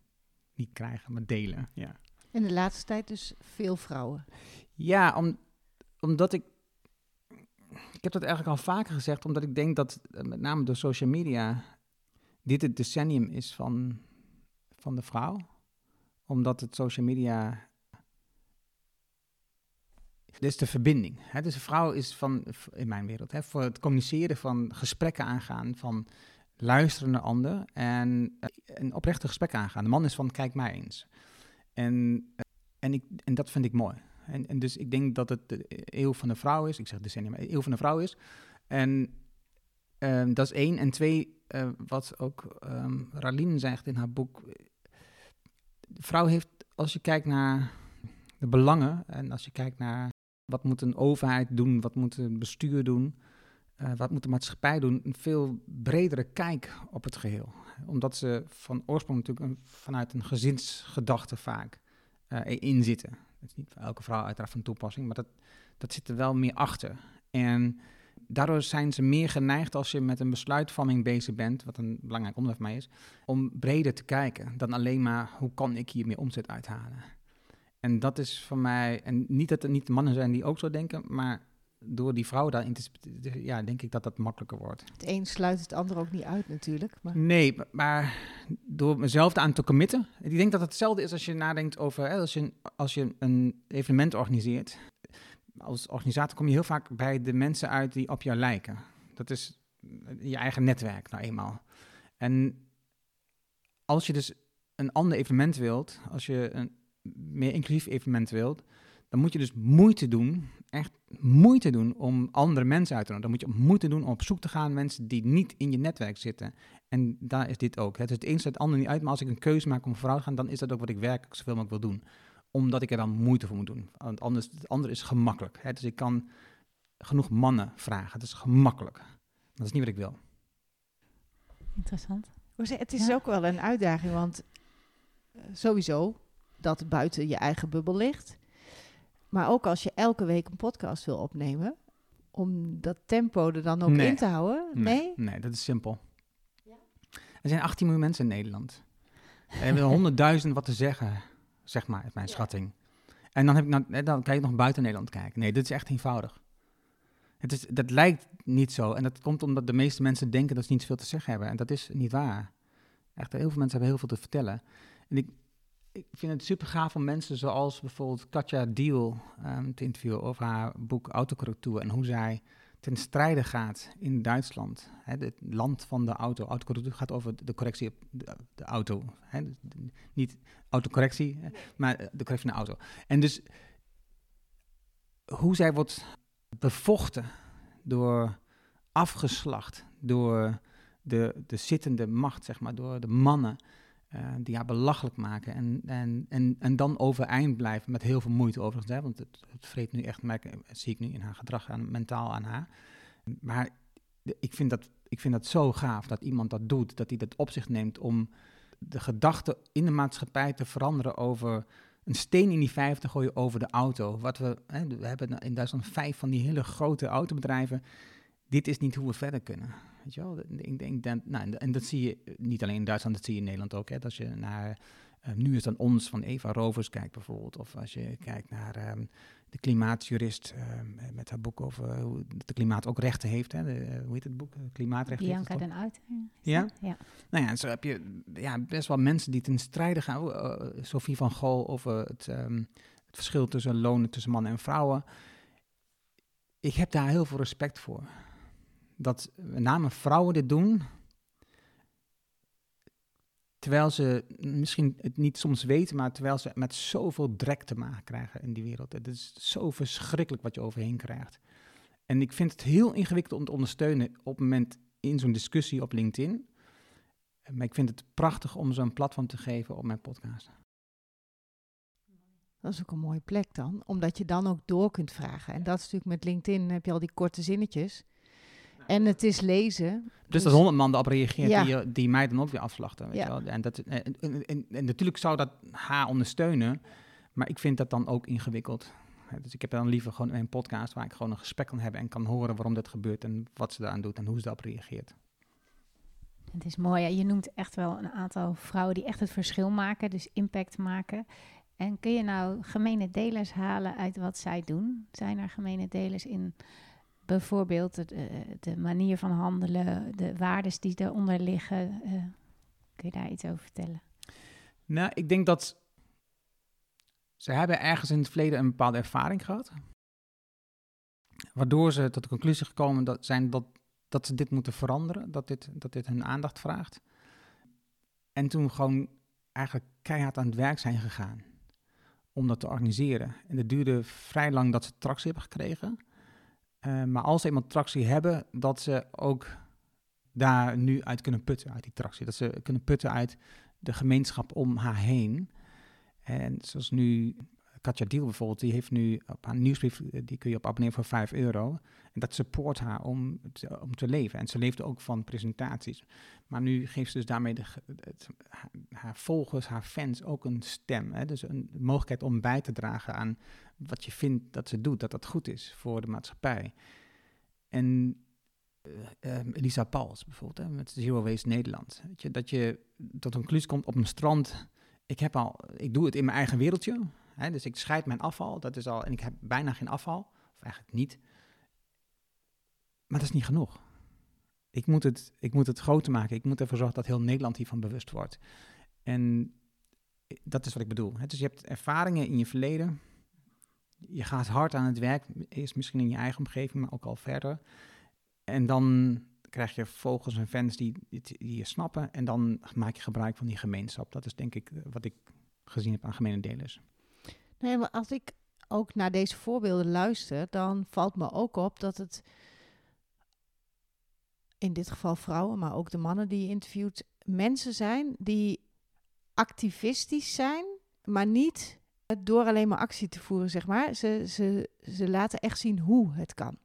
Niet krijgen, maar delen. Ja, In de laatste tijd dus veel vrouwen. ja om, omdat ik. Ik heb dat eigenlijk al vaker gezegd, omdat ik denk dat eh, met name door social media. dit het decennium is van, van de vrouw. Omdat het social media. Dit is de verbinding. Hè? Dus een vrouw is van, in mijn wereld, hè, voor het communiceren van gesprekken aangaan, van luisteren naar ander en eh, een oprechte gesprek aangaan. De man is van, kijk mij eens. En, eh, en, ik, en dat vind ik mooi. En, en dus ik denk dat het de eeuw van de vrouw is. Ik zeg decennium, maar de eeuw van de vrouw is. En ehm, dat is één. En twee, eh, wat ook ehm Ralien zegt in haar boek. De vrouw heeft, als je kijkt naar de belangen en als je kijkt naar wat moet een overheid doen, wat moet een bestuur doen, eh, wat moet de maatschappij doen, een veel bredere kijk op het geheel. Omdat ze van oorsprong natuurlijk vanuit een gezinsgedachte vaak eh in. Dat is niet voor elke vrouw uiteraard van toepassing, maar dat, dat zit er wel meer achter. En daardoor zijn ze meer geneigd als je met een besluitvorming bezig bent, wat een belangrijk onderwerp voor mij is, om breder te kijken dan alleen maar hoe kan ik hier meer omzet uithalen. En dat is voor mij, en niet dat er niet mannen zijn die ook zo denken, maar door die vrouw daarin te, ja, denk ik dat dat makkelijker wordt. Het een sluit het ander ook niet uit natuurlijk. Maar Nee, ma- maar door mezelf aan te committen. Ik denk dat het hetzelfde is als je nadenkt over, hè, als, je, als je een evenement organiseert. Als organisator kom je heel vaak bij de mensen uit die op jou lijken. Dat is je eigen netwerk nou eenmaal. En als je dus een ander evenement wilt, als je een meer inclusief evenement wilt, dan moet je dus moeite doen, echt moeite doen om andere mensen uit te nodigen. Dan moet je moeite doen om op zoek te gaan naar mensen die niet in je netwerk zitten. En daar is dit ook. Het is het een sluit het ander niet uit, maar als ik een keuze maak om vooruit te gaan, dan is dat ook wat ik werkelijk zoveel mogelijk wil doen. Omdat ik er dan moeite voor moet doen. Want anders, het andere is gemakkelijk. Hè? Dus ik kan genoeg mannen vragen. Dat is gemakkelijk. Dat is niet wat ik wil. Interessant. Het is Ja. ook wel een uitdaging, want eh, sowieso dat het buiten je eigen bubbel ligt. Maar ook als je elke week een podcast wil opnemen, om dat tempo er dan ook Nee. in te houden. Nee? Nee, dat is simpel. Er zijn 18 miljoen mensen in Nederland. <laughs> Er hebben honderdduizend wat te zeggen, zeg maar, is mijn schatting. En dan, heb ik nou, eh, dan kan je nog buiten Nederland kijken. Nee, dit is echt eenvoudig. Het is, dat lijkt niet zo. En dat komt omdat de meeste mensen denken dat ze niet zoveel te zeggen hebben. En dat is niet waar. Echt, heel veel mensen hebben heel veel te vertellen. En ik, ik vind het super gaaf om mensen zoals bijvoorbeeld Katja Diel ehm, te interviewen over haar boek Autocorrectuur. En hoe zij ten strijde gaat in Duitsland. Hè, het land van de auto. Autocorrectuur gaat over de correctie op de, de auto. Hè, de- niet autocorrectie, maar de correctie van de auto. En dus hoe zij wordt bevochten door afgeslacht, door de, de zittende macht, zeg maar, door de mannen. Eh, die haar belachelijk maken en, en, en, en dan overeind blijven met heel veel moeite overigens. Hè, want het, het vreet nu echt, merk, zie ik nu in haar gedrag aan, mentaal aan haar. Maar ik vind, dat, ik vind dat zo gaaf dat iemand dat doet, dat hij dat op zich neemt om de gedachte in de maatschappij te veranderen over een steen in die vijf te gooien over de auto. Wat we, hè, we hebben in Duitsland vijf van die hele grote autobedrijven. Dit is niet hoe we verder kunnen. Weet je wel? Ik denk, dat- nou, en dat zie je niet alleen in Duitsland, dat zie je in Nederland ook. Hè? Als je naar eh, Nu is dan ons van Eva Rovers kijkt bijvoorbeeld. Of als je kijkt naar ehm, de klimaatjurist ehm, met haar boek over hoe de klimaat ook rechten heeft. Hè? De, eh, hoe heet het boek? Klimaatrechten. Bianca den Uit. Ja? Ja. Nou ja, en zo heb je ja, best wel mensen die ten strijde gaan. Eh, Sophie van Gol over het, ehm, het verschil tussen lonen tussen mannen en vrouwen. Ik heb daar heel veel respect voor. Dat met name vrouwen dit doen. Terwijl ze misschien het niet soms weten, maar terwijl ze met zoveel drek te maken krijgen in die wereld. Het is zo verschrikkelijk wat je overheen krijgt. En ik vind het heel ingewikkeld om te ondersteunen op het moment in zo'n discussie op LinkedIn. Maar ik vind het prachtig om zo'n platform te geven op mijn podcast. Dat is ook een mooie plek dan, omdat je dan ook door kunt vragen. En dat is natuurlijk met LinkedIn heb je al die korte zinnetjes. En het is lezen. Dus dat honderd man erop reageert Ja. die, die mij dan ook weer afslachten. Weet Ja. je wel? En, dat, en, en, en- natuurlijk zou dat haar ondersteunen, maar ik vind dat dan ook ingewikkeld. Dus ik heb dan liever gewoon een podcast waar ik gewoon een gesprek kan hebben en kan horen waarom dat gebeurt en wat ze daaraan doet en hoe ze daarop reageert. Het is mooi. Ja. Je noemt echt wel een aantal vrouwen die echt het verschil maken, dus impact maken. En kun je nou gemene delers halen uit wat zij doen? Zijn er gemene delers in bijvoorbeeld de, eh, de manier van handelen, de waardes die eronder liggen? Uh, kun je daar iets over vertellen? Nou, ik denk dat ze hebben ergens in het verleden een bepaalde ervaring gehad. Waardoor ze tot de conclusie gekomen dat, zijn dat, dat ze dit moeten veranderen, dat dit, dat dit hun aandacht vraagt. En toen gewoon eigenlijk keihard aan het werk zijn gegaan om dat te organiseren. En het duurde vrij lang dat ze tractie hebben gekregen. Uh, maar als ze eenmaal tractie hebben, dat ze ook daar nu uit kunnen putten, uit die tractie. Dat ze kunnen putten uit de gemeenschap om haar heen. En zoals nu Katja Diel bijvoorbeeld, die heeft nu op haar nieuwsbrief, eh, die kun je op abonneren voor 5 euro. En dat support haar om te, om te leven. En ze leefde ook van presentaties. Maar nu geeft ze dus daarmee de, haar volgers, haar fans ook een stem. Hè? Dus een mogelijkheid om bij te dragen aan wat je vindt dat ze doet, dat dat goed is voor de maatschappij. En uh, Elisa Pauls bijvoorbeeld, met Zero Waste Nederland. Weet je, dat je tot een conclusie komt op een strand. Ik, heb al, ik doe het in mijn eigen wereldje. Hè, dus ik scheid mijn afval, dat is al, en ik heb bijna geen afval, of eigenlijk niet. Maar dat is niet genoeg. Ik moet het, ik moet het groter maken. Ik moet ervoor zorgen dat heel Nederland hiervan bewust wordt. En dat is wat ik bedoel. Hè. Dus je hebt ervaringen in je verleden. Je gaat hard aan het werk, eerst misschien in je eigen omgeving, maar ook al verder. En dan krijg je vogels en fans die, die, je snappen. En dan maak je gebruik van die gemeenschap. Dat is denk ik wat ik gezien heb aan gemene delers. Nee, maar als ik ook naar deze voorbeelden luister, dan valt me ook op dat het in dit geval vrouwen, maar ook de mannen die je interviewt, mensen zijn die activistisch zijn, maar niet door alleen maar actie te voeren, zeg maar. Ze, ze, ze laten echt zien hoe het kan.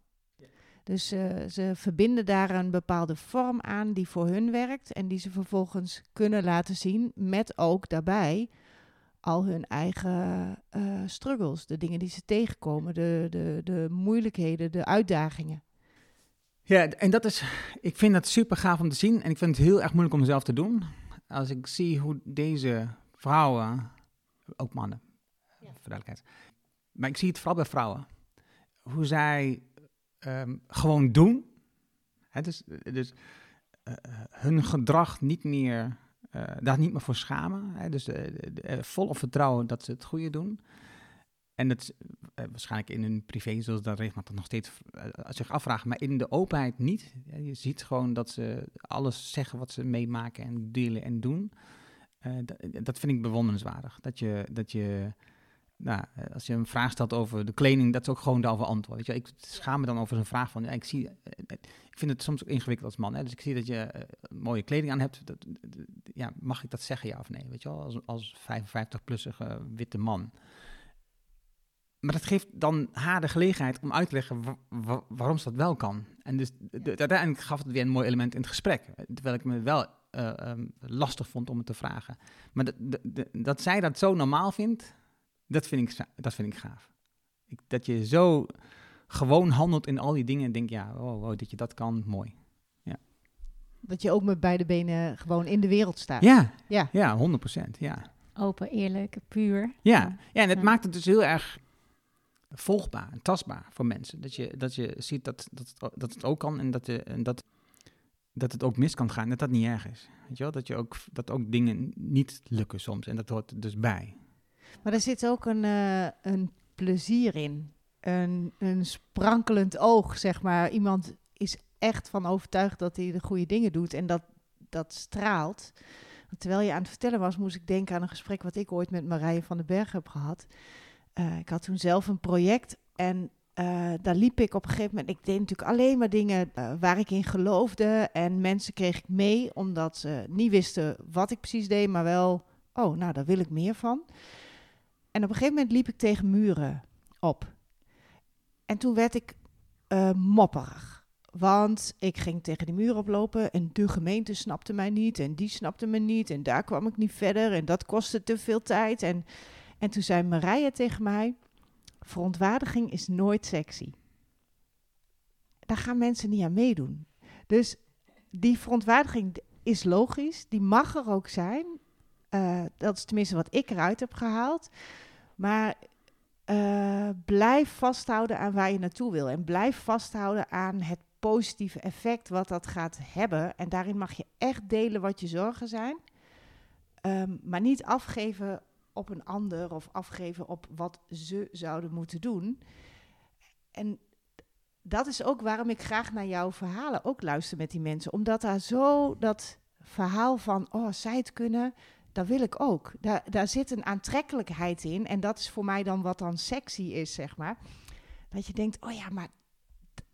Dus uh, ze verbinden daar een bepaalde vorm aan die voor hun werkt en die ze vervolgens kunnen laten zien met ook daarbij al hun eigen uh, struggles, de dingen die ze tegenkomen, de, de, de moeilijkheden, de uitdagingen. Ja, en dat is, ik vind dat super gaaf om te zien en ik vind het heel erg moeilijk om mezelf te doen. Als ik zie hoe deze vrouwen, ook mannen. Duidelijkheid, maar ik zie het vooral bij vrouwen, hoe zij um, gewoon doen. Hè, dus dus uh, hun gedrag niet meer, uh, daar niet meer voor schamen. Hè, dus vol op vertrouwen dat ze het goede doen. En dat waarschijnlijk in hun privé zullen ze dat nog steeds zich afvragen, maar in de openheid niet. je ziet gewoon dat ze alles zeggen wat ze meemaken en delen en doen. Dat, vind ik bewonderenswaardig. Dat je, dat je nou, eh, als je een vraag stelt over de kleding, dat is ook gewoon daarover antwoord. Weet je? Ik schaam me dan over zo'n vraag van, ik, zie, eh, eh, ik vind het soms ook ingewikkeld als man. Hè? Dus ik zie dat je mooie kleding aan hebt. Dat, ja, mag ik dat zeggen, ja of nee? Weet je wel, als, als 55-plussige witte man. Maar dat geeft dan haar de gelegenheid om uit te leggen waarom ze dat wel kan. En dus uiteindelijk gaf het weer een mooi element in het gesprek. Terwijl ik me wel ehm, lastig vond om het te vragen. Maar dat zij dat zo normaal vindt, dat vind ik, dat vind ik gaaf. Ik, dat je zo gewoon handelt in al die dingen en denk, ja, oh, oh, dat je dat kan, mooi. Ja. Dat je ook met beide benen gewoon in de wereld staat. Ja, ja, ja 100 procent, ja. Open, eerlijk, puur. Ja, ja en het maakt het dus heel erg volgbaar en tastbaar voor mensen. Dat je, dat je ziet dat, dat, dat het ook kan en dat, je, en dat, dat het ook mis kan gaan. Dat dat niet erg is. Weet je wel? Dat, je ook, dat ook dingen niet lukken soms. En dat hoort er dus bij. Maar er zit ook een, uh, een plezier in. Een, een sprankelend oog, zeg maar. Iemand is echt van overtuigd dat hij de goede dingen doet en dat, dat straalt. Terwijl je aan het vertellen was, moest ik denken aan een gesprek wat ik ooit met Marije van den Berg heb gehad. Uh, ik had toen zelf een project en uh, daar liep ik op een gegeven moment. Ik deed natuurlijk alleen maar dingen waar ik in geloofde. En mensen kreeg ik mee, omdat ze niet wisten wat ik precies deed, maar wel, oh, nou, daar wil ik meer van. En op een gegeven moment liep ik tegen muren op. En toen werd ik uh, mopperig. Want ik ging tegen die muur oplopen en de gemeente snapte mij niet en die snapte me niet en daar kwam ik niet verder en dat kostte te veel tijd. En, en toen zei Marije tegen mij, verontwaardiging is nooit sexy. Daar gaan mensen niet aan meedoen. Dus die verontwaardiging is logisch. Die mag er ook zijn. Uh, dat is tenminste wat ik eruit heb gehaald. Maar uh, blijf vasthouden aan waar je naartoe wil. En blijf vasthouden aan het positieve effect wat dat gaat hebben. En daarin mag je echt delen wat je zorgen zijn. Um, maar niet afgeven op een ander of afgeven op wat ze zouden moeten doen. En dat is ook waarom ik graag naar jouw verhalen ook luister met die mensen. Omdat daar zo dat verhaal van, oh, zij het kunnen, dat wil ik ook. Daar, daar zit een aantrekkelijkheid in. En dat is voor mij dan wat dan sexy is, zeg maar. Dat je denkt, oh ja, maar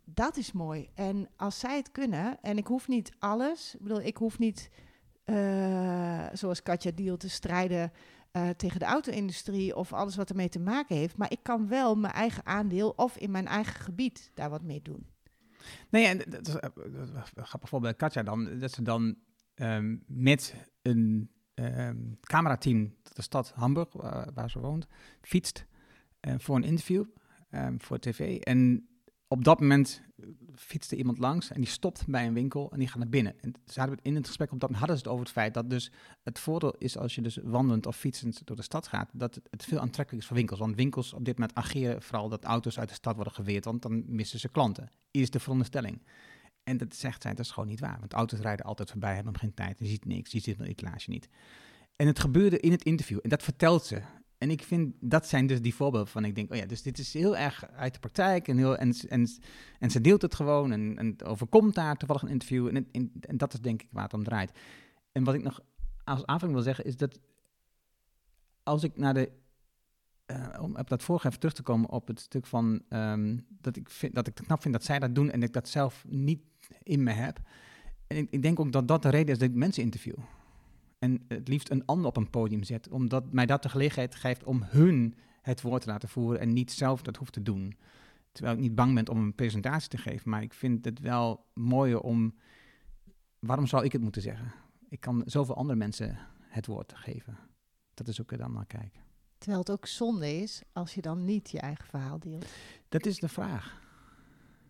dat is mooi. En als zij het kunnen, en ik hoef niet alles. Ik bedoel, ik hoef niet, uh, zoals Katja Diel, te strijden uh, tegen de auto-industrie of alles wat ermee te maken heeft. Maar ik kan wel mijn eigen aandeel of in mijn eigen gebied daar wat mee doen. Nee, en dat is, grappig voorbeeld Katja dan, dat ze dan um, met een um, camerateam de stad Hamburg, waar, ze woont, fietst uh, voor een interview um, voor tv. En op dat moment fietste iemand langs en die stopt bij een winkel en die gaat naar binnen. En ze hadden in het gesprek op dat hadden ze het over het feit dat dus het voordeel is als je dus wandelend of fietsend door de stad gaat, dat het, veel aantrekkelijker is voor winkels. Want winkels op dit moment ageren vooral dat auto's uit de stad worden geweerd, want dan missen ze klanten. Is de veronderstelling. En dat zegt zij, dat is gewoon niet waar. Want auto's rijden altijd voorbij, hebben geen tijd, je ziet niks, je ziet een etalage niet. En het gebeurde in het interview en dat vertelt ze. En ik vind, dat zijn dus die voorbeelden van, ik denk, oh ja, dus dit is heel erg uit de praktijk en, heel, en, en, en ze deelt het gewoon en, en het overkomt daar toevallig een interview. En, en, en, dat is denk ik waar het om draait. En wat ik nog als aanvulling wil zeggen is dat als ik naar de, uh, om op dat vorige even terug te komen op het stuk van, um, dat, ik vind, dat ik het knap vind dat zij dat doen en ik dat zelf niet in me heb. En ik, ik denk ook dat dat de reden is dat ik mensen interview en het liefst een ander op een podium zet, omdat mij dat de gelegenheid geeft om hun het woord te laten voeren en niet zelf dat hoeft te doen. Terwijl ik niet bang ben om een presentatie te geven, maar ik vind het wel mooier om. Waarom zou ik het moeten zeggen? Ik kan zoveel andere mensen het woord geven. Dat is ook er dan naar kijken. Terwijl het ook zonde is als je dan niet je eigen verhaal deelt. Dat is de vraag.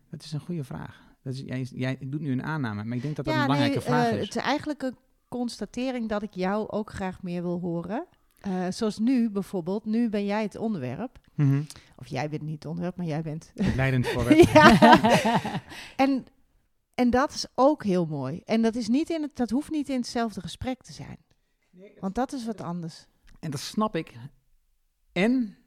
Dat is een goede vraag. Dat is, jij, jij doet nu een aanname, maar ik denk dat dat een belangrijke vraag uh, is. Het is eigenlijk een constatering dat ik jou ook graag meer wil horen. Uh, zoals nu bijvoorbeeld, nu ben jij het onderwerp. Mm -hmm. Of jij bent niet het onderwerp, maar jij bent... Leidend <laughs> voor <laughs> en, en dat is ook heel mooi. En dat, is niet in het, dat hoeft niet in hetzelfde gesprek te zijn. Nee, Want dat is wat anders. En dat snap ik. En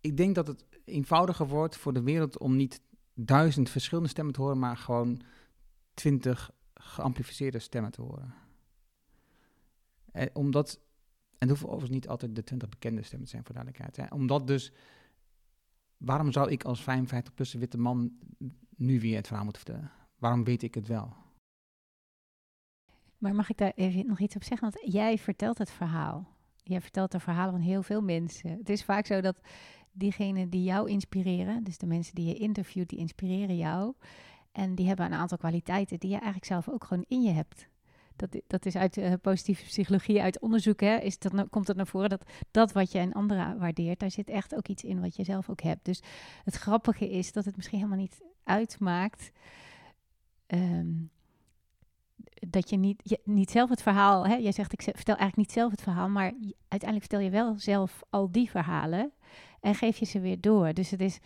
ik denk dat het eenvoudiger wordt voor de wereld om niet duizend verschillende stemmen te horen, maar gewoon twintig geamplificeerde stemmen te horen. En eh, omdat, en het hoeven overigens niet altijd de 20 bekende stemmen te zijn, voor duidelijkheid. Hè. Omdat dus, waarom zou ik als 55-plus witte man nu weer het verhaal moeten vertellen? Waarom weet ik het wel? Maar mag ik daar nog iets op zeggen? Want jij vertelt het verhaal. Jij vertelt de verhalen van heel veel mensen. Het is vaak zo dat diegenen die jou inspireren, dus de mensen die je interviewt, die inspireren jou. En die hebben een aantal kwaliteiten die je eigenlijk zelf ook gewoon in je hebt. Dat, dat is uit uh, positieve psychologie, uit onderzoek, hè, is dat, komt het naar voren dat dat wat je een andere waardeert, daar zit echt ook iets in wat je zelf ook hebt. Dus het grappige is dat het misschien helemaal niet uitmaakt um, dat je niet, je, niet zelf het verhaal, hè, jij zegt ik vertel eigenlijk niet zelf het verhaal, maar uiteindelijk vertel je wel zelf al die verhalen en geef je ze weer door. Dus het is,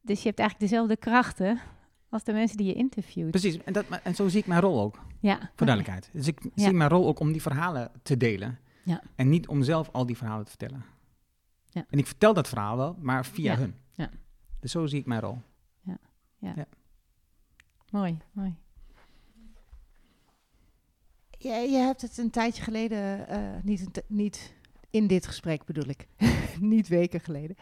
dus je hebt eigenlijk dezelfde krachten als de mensen die je interviewt. Precies, en, dat, en zo zie ik mijn rol ook. Ja. Voor duidelijkheid. Dus ik zie mijn rol ook om die verhalen te delen. Ja. En niet om zelf al die verhalen te vertellen. Ja. En ik vertel dat verhaal wel, maar via hun. Ja. Dus zo zie ik mijn rol. Ja. ja. ja. Mooi, mooi. Ja, je hebt het een tijdje geleden, uh, niet, niet in dit gesprek bedoel ik, <laughs> niet weken geleden,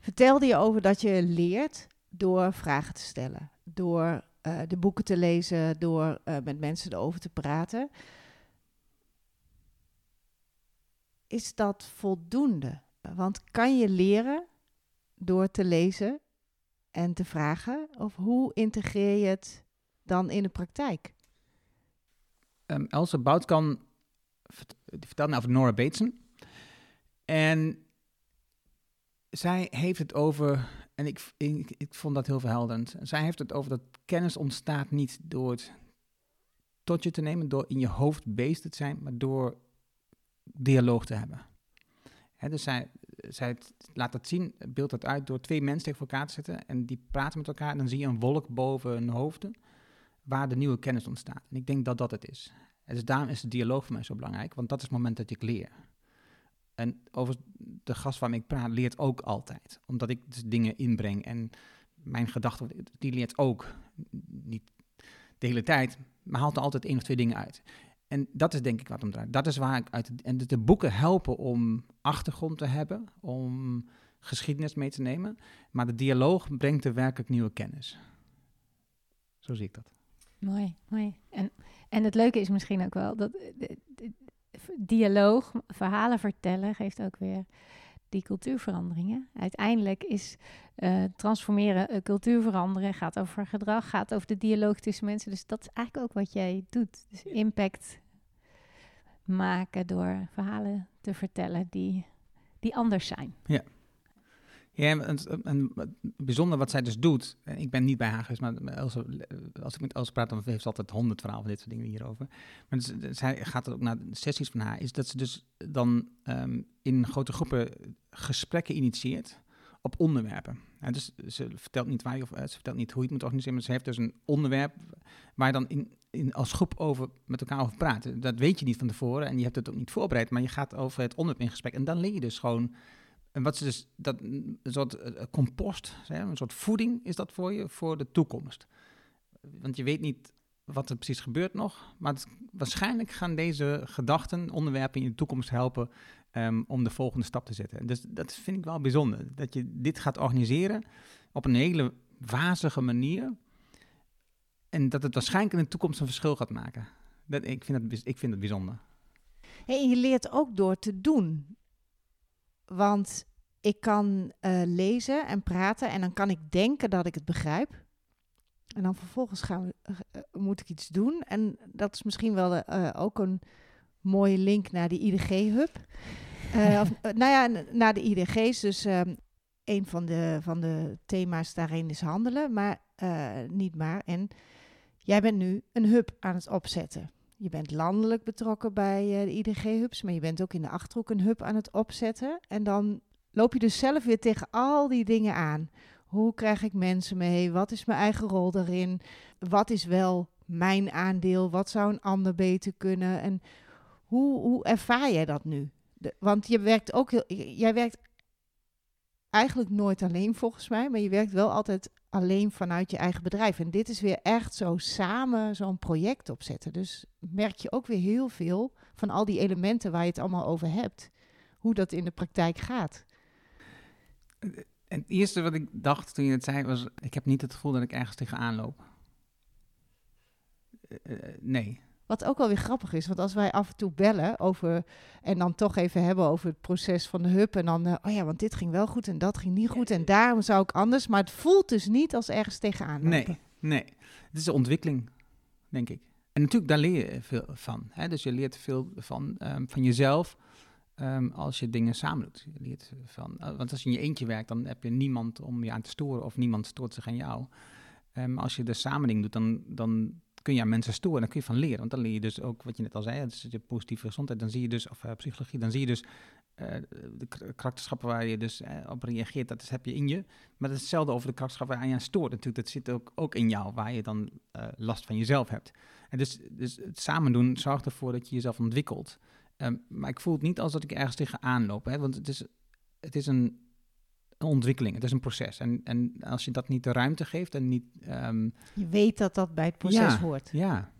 vertelde je over dat je leert door vragen te stellen door uh, de boeken te lezen, door uh, met mensen erover te praten. Is dat voldoende? Want kan je leren door te lezen en te vragen? Of hoe integreer je het dan in de praktijk? Um, Elsa Boutkan vertelde over Nora Bateson. En zij heeft het over en ik, ik, vond dat heel verhelderend. Zij heeft het over dat kennis ontstaat niet door het tot je te nemen door in je hoofd bezig te zijn, maar door dialoog te hebben. Dus zij, zij laat dat zien, beeldt dat uit door twee mensen tegen elkaar te zetten en die praten met elkaar en dan zie je een wolk boven hun hoofden waar de nieuwe kennis ontstaat. En ik denk dat dat het is. En dus daarom is de dialoog voor mij zo belangrijk, want dat is het moment dat ik leer. En over de gast waarmee ik praat leert ook altijd, omdat ik dus dingen inbreng en mijn gedachten, die leert ook. Niet de hele tijd, maar haalt er altijd één of twee dingen uit. En dat is denk ik wat om draait. Dat is waar ik uit. En de, boeken helpen om achtergrond te hebben, om geschiedenis mee te nemen. Maar de dialoog brengt er werkelijk nieuwe kennis. Zo zie ik dat. Mooi, mooi. En, en het leuke is misschien ook wel dat de, de, dialoog, verhalen vertellen, geeft ook weer die cultuurveranderingen. Uiteindelijk is uh, transformeren, uh, cultuur veranderen, gaat over gedrag, gaat over de dialoog tussen mensen. Dus dat is eigenlijk ook wat jij doet. Dus impact maken door verhalen te vertellen die, die anders zijn. Ja. Ja, en, en, bijzonder wat zij dus doet. Ik ben niet bij haar geweest, maar Else, als ik met Els praat, dan heeft ze altijd honderd verhalen van dit soort dingen hierover. Maar dus, zij gaat ook naar sessies van haar, is dat ze dus dan um, in grote groepen gesprekken initieert op onderwerpen. En dus ze vertelt niet waar je, of ze vertelt niet hoe je het moet organiseren, maar ze heeft dus een onderwerp waar je dan in, in als groep over met elkaar over praat. Dat weet je niet van tevoren en je hebt het ook niet voorbereid, maar je gaat over het onderwerp in gesprek en dan leer je dus gewoon en wat ze dus, dat, een soort uh, compost, een soort voeding is dat voor je, voor de toekomst. Want je weet niet wat er precies gebeurt nog, maar waarschijnlijk gaan deze gedachten, onderwerpen in de toekomst helpen um, om de volgende stap te zetten. Dus dat vind ik wel bijzonder, dat je dit gaat organiseren op een hele wazige manier en dat het waarschijnlijk in de toekomst een verschil gaat maken. Dat, ik, vind dat, ik vind het bijzonder. Hey, je leert ook door te doen. Want ik kan uh, lezen en praten en dan kan ik denken dat ik het begrijp. En dan vervolgens gaan we, uh, moet ik iets doen. En dat is misschien wel ook een mooie link naar die IDG-hub. <laughs> of, nou ja, naar de IDG's. Dus um, een van de, van de thema's daarin is handelen, maar niet maar. En jij bent nu een hub aan het opzetten. Je bent landelijk betrokken bij uh, de IDG-hubs, maar je bent ook in de Achterhoek een hub aan het opzetten. En dan loop je dus zelf weer tegen al die dingen aan. Hoe krijg ik mensen mee? Wat is mijn eigen rol daarin? Wat is wel mijn aandeel? Wat zou een ander beter kunnen? En hoe, hoe ervaar jij dat nu? Want je werkt ook heel, jij werkt eigenlijk nooit alleen volgens mij, maar je werkt wel altijd alleen vanuit je eigen bedrijf. En dit is weer echt zo samen zo'n project opzetten. Dus merk je ook weer heel veel van al die elementen waar je het allemaal over hebt. Hoe dat in de praktijk gaat. Het eerste wat ik dacht toen je het zei was, ik heb niet het gevoel dat ik ergens tegenaan loop. Uh, nee. Wat ook wel weer grappig is, want als wij af en toe bellen over en dan toch even hebben over het proces van de hub en dan, uh, oh ja, want dit ging wel goed en dat ging niet goed en daarom zou ik anders, maar het voelt dus niet als ergens tegenaan lopen. Nee, nee. Het is een ontwikkeling, denk ik. En natuurlijk, daar leer je veel van. Hè? Dus je leert veel van, um, van jezelf um, als je dingen samen doet. Je leert van, uh, want als je in je eentje werkt, dan heb je niemand om je aan te storen of niemand stoort zich aan jou. Um, als je de samen dingen doet, dan, dan kun je aan mensen storen. Dan kun je van leren. Want dan leer je dus ook, wat je net al zei, dus je positieve gezondheid. Dan zie je dus, of uh, psychologie, dan zie je dus uh, de karakterschappen waar je dus uh, op reageert. Dat is, heb je in je. Maar dat is hetzelfde over de karakterschappen waar je aan stoort. Natuurlijk, dat zit ook, ook in jou, waar je dan last van jezelf hebt. En dus, dus het samen doen zorgt ervoor dat je jezelf ontwikkelt. Um, maar ik voel het niet als dat ik ergens tegenaan loop. Hè, want het is, het is een ontwikkeling, het is een proces. En, en als je dat niet de ruimte geeft en niet... Um... Je weet dat dat bij het proces ja, hoort. Ja.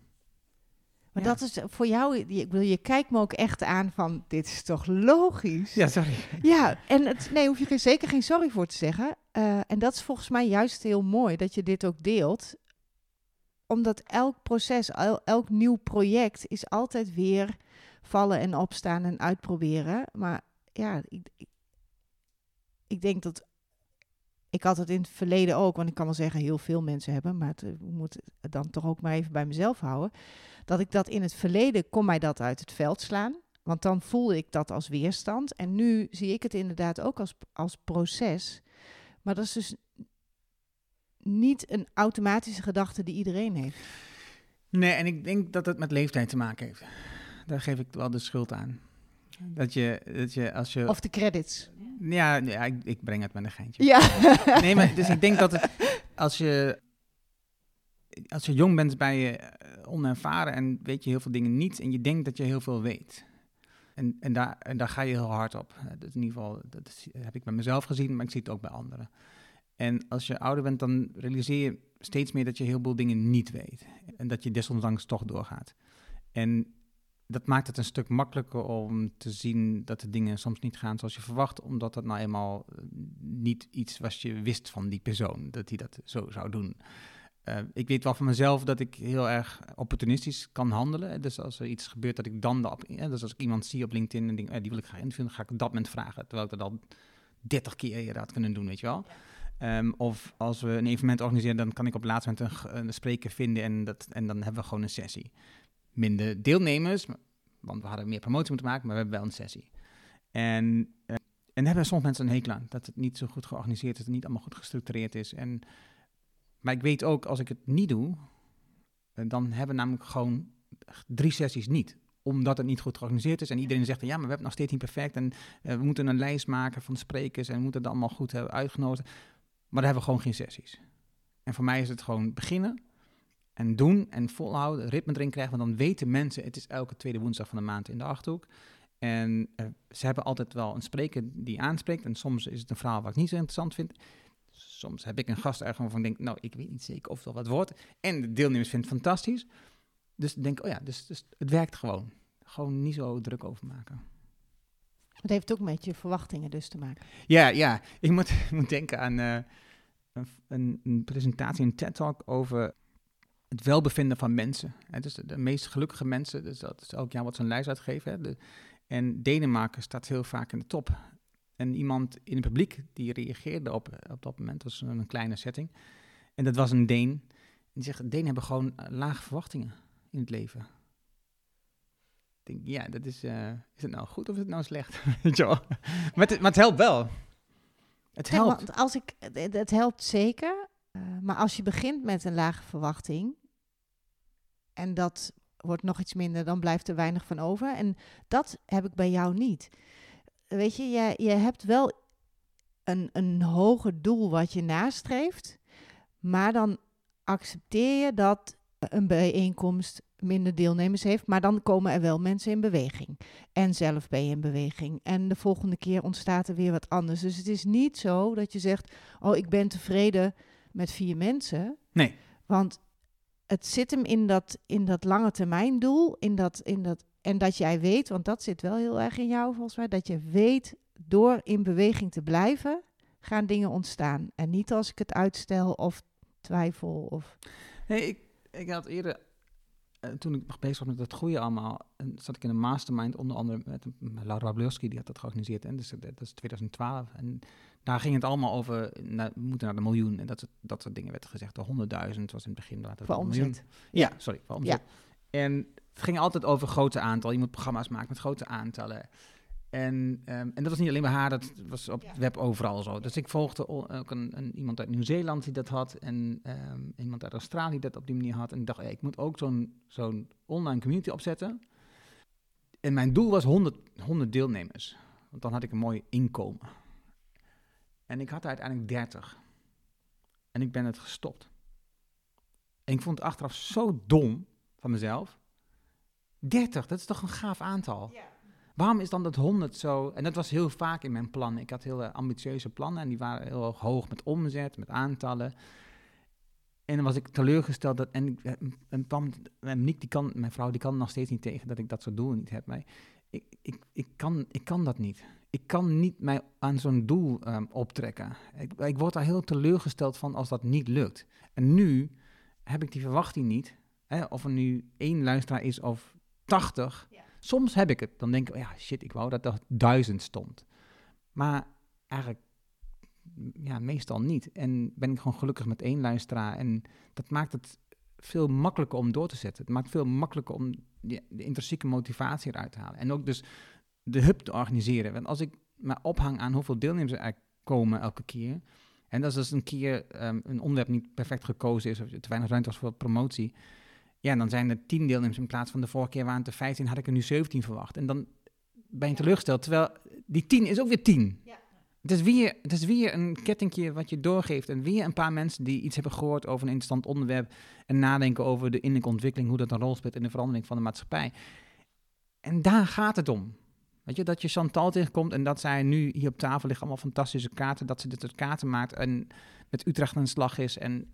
Maar ja. dat is voor jou, ik bedoel, je kijkt me ook echt aan van, dit is toch logisch? Ja, sorry. Ja, en het, nee, hoef je geen, zeker geen sorry voor te zeggen. Uh, en dat is volgens mij juist heel mooi, dat je dit ook deelt. Omdat elk proces, el, elk nieuw project is altijd weer vallen en opstaan en uitproberen. Maar ja, ik, ik denk dat ik had het in het verleden ook, want ik kan wel zeggen heel veel mensen hebben, maar het, ik moet het dan toch ook maar even bij mezelf houden. Dat ik dat in het verleden kon mij dat uit het veld slaan. Want dan voelde ik dat als weerstand. En nu zie ik het inderdaad ook als, als proces. Maar dat is dus niet een automatische gedachte die iedereen heeft. Nee, en ik denk dat het met leeftijd te maken heeft. Daar geef ik wel de schuld aan. Dat je, dat je als je... Of de credits. Ja, ja ik, ik breng het met een geintje. Ja. <laughs> Nee, maar dus ik denk dat het, als je, als je jong bent, ben je eh, onervaren en weet je heel veel dingen niet. En je denkt dat je heel veel weet. En, en, daar, en daar ga je heel hard op. Eh, in ieder geval, dat is- heb ik bij mezelf gezien, maar ik zie het ook bij anderen. En als je ouder bent, dan realiseer je steeds meer dat je heel veel dingen niet weet. En dat je desondanks toch doorgaat. En dat maakt het een stuk makkelijker om te zien dat de dingen soms niet gaan zoals je verwacht, omdat dat nou eenmaal eh, niet iets was je wist van die persoon, dat hij dat zo zou doen. Eh, ik weet wel van mezelf dat ik heel erg opportunistisch kan handelen. Dus als er iets gebeurt, dat ik dan... De, op- ja, dus als ik iemand zie op LinkedIn en denk, eh, die wil ik graag interviewen, dan ga ik op dat moment vragen. Terwijl ik dat al 30 keer eerder had kunnen doen, weet je wel. Ehm, of als we een evenement organiseren, dan kan ik op het laatste moment een, een spreker vinden en, dat, en dan hebben we gewoon een sessie. Minder deelnemers, want we hadden meer promotie moeten maken, maar we hebben wel een sessie. En, eh, en hebben soms mensen een hekel aan, dat het niet zo goed georganiseerd is, dat het niet allemaal goed gestructureerd is. En, maar ik weet ook, als ik het niet doe, eh, dan hebben we namelijk gewoon drie sessies niet omdat het niet goed georganiseerd is. En iedereen zegt, ja, maar we hebben nog steeds niet perfect. En eh, we moeten een lijst maken van sprekers en we moeten het allemaal goed hebben uitgenodigd. Maar dan hebben we gewoon geen sessies. En voor mij is het gewoon beginnen en doen en volhouden, ritme erin krijgen. Want dan weten mensen, het is elke tweede woensdag van de maand in de Achterhoek. En eh, ze hebben altijd wel een spreker die aanspreekt. En soms is het een verhaal wat ik niet zo interessant vind. Soms heb ik een gast ergens waarvan ik denk, nou, ik weet niet zeker of het wel wat wordt. En de deelnemers vinden het fantastisch. Dus ik denk, oh ja, dus, dus het werkt gewoon. Gewoon niet zo druk over maken. Het heeft ook met je verwachtingen dus te maken. Ja, ja. Ik moet, <laughs> moet denken aan eh, een, een, een presentatie, een TED-talk over het welbevinden van mensen. Hè, dus de, de meest gelukkige mensen, dus dat is elk jaar wat een lijst uitgeven. Hè, de, en Denemarken staat heel vaak in de top. En iemand in het publiek die reageerde op, op dat moment, dat was een kleine setting. En dat was een Deen. En die zegt, Denen hebben gewoon eh, lage verwachtingen in het leven. Ik denk, ja, dat is, eh, is het nou goed of is het nou slecht? <laughs> Weet je wel? Maar, het, maar het helpt wel. Het helpt. als ik, het, het helpt zeker. eh, maar als je begint met een lage verwachting en dat wordt nog iets minder, dan blijft er weinig van over. En dat heb ik bij jou niet. Weet je, je, je hebt wel een, een hoger doel wat je nastreeft, maar dan accepteer je dat een bijeenkomst minder deelnemers heeft, maar dan komen er wel mensen in beweging. En zelf ben je in beweging. En de volgende keer ontstaat er weer wat anders. Dus het is niet zo dat je zegt: Oh, ik ben tevreden met vier mensen. Nee. Want het zit hem in dat, in dat lange termijn doel. In dat, in dat, en dat jij weet, want dat zit wel heel erg in jou volgens mij, dat je weet door in beweging te blijven, gaan dingen ontstaan. En niet als ik het uitstel of twijfel. Of... Nee, ik, ik had eerder, eh, toen ik nog bezig was met het groeien allemaal, en zat ik in een mastermind, onder andere met, Laura Blurski, die had dat georganiseerd. En dus, dat is 2012. En daar ging het allemaal over, we moeten naar de miljoen. En dat, soort- dat soort dingen werd gezegd. De 100.000 was in het begin. later omzet. Ja, sorry, voor omzet. En het ging altijd over grote aantallen. Je moet programma's maken met grote aantallen. En, ehm, en dat was niet alleen bij haar, dat was op het web overal zo. Dus ik volgde ook een, een, iemand uit Nieuw-Zeeland die dat had. En ehm, iemand uit Australië die dat op die manier had. En ik dacht, hey, ik moet ook zo'n zo'n online community opzetten. En mijn doel was 100, 100 deelnemers. Want dan had ik een mooi inkomen. En ik had er uiteindelijk 30. En ik ben het gestopt. En ik vond het achteraf zo dom van mezelf. 30, dat is toch een gaaf aantal? Waarom is dan dat 100 zo? En dat was heel vaak in mijn plannen. Ik had hele ambitieuze plannen en die waren heel hoog met omzet, met aantallen. En dan was ik teleurgesteld dat. En, die kan, mijn vrouw, die kan nog steeds niet tegen dat ik dat soort doel niet heb. Maar ik, ik, ik, kan, ik kan dat niet. Ik kan niet mij aan zo'n doel ehm, optrekken. Ik, ik word daar heel teleurgesteld van als dat niet lukt. En nu heb ik die verwachting niet. Hè, of er nu één luisteraar is of 80. Soms heb ik het. Dan denk ik, oh ja, shit, ik wou dat er duizend stond. Maar eigenlijk, ja, meestal niet. En ben ik gewoon gelukkig met één luisteraar. En dat maakt het veel makkelijker om door te zetten. Het maakt veel makkelijker om die, de intrinsieke motivatie eruit te halen. En ook dus de hub te organiseren. Want als ik me ophang aan hoeveel deelnemers er komen elke keer... En is dus een keer ehm, een onderwerp niet perfect gekozen is... of te weinig ruimte was voor promotie... Ja, dan zijn er tien deelnemers in plaats van de vorige keer waren het er 15, had ik er nu 17 verwacht. En dan ben je teleurgesteld, terwijl die 10 is ook weer 10. Ja. Het is, weer, het weer een kettingje wat je doorgeeft. En weer een paar mensen die iets hebben gehoord over een interessant onderwerp. En nadenken over de innerlijke ontwikkeling, hoe dat een rol speelt in de verandering van de maatschappij. En daar gaat het om. Weet je, dat je Chantal tegenkomt en dat zij nu hier op tafel liggen allemaal fantastische kaarten. Dat ze dit soort kaarten maakt en met Utrecht aan de slag is. En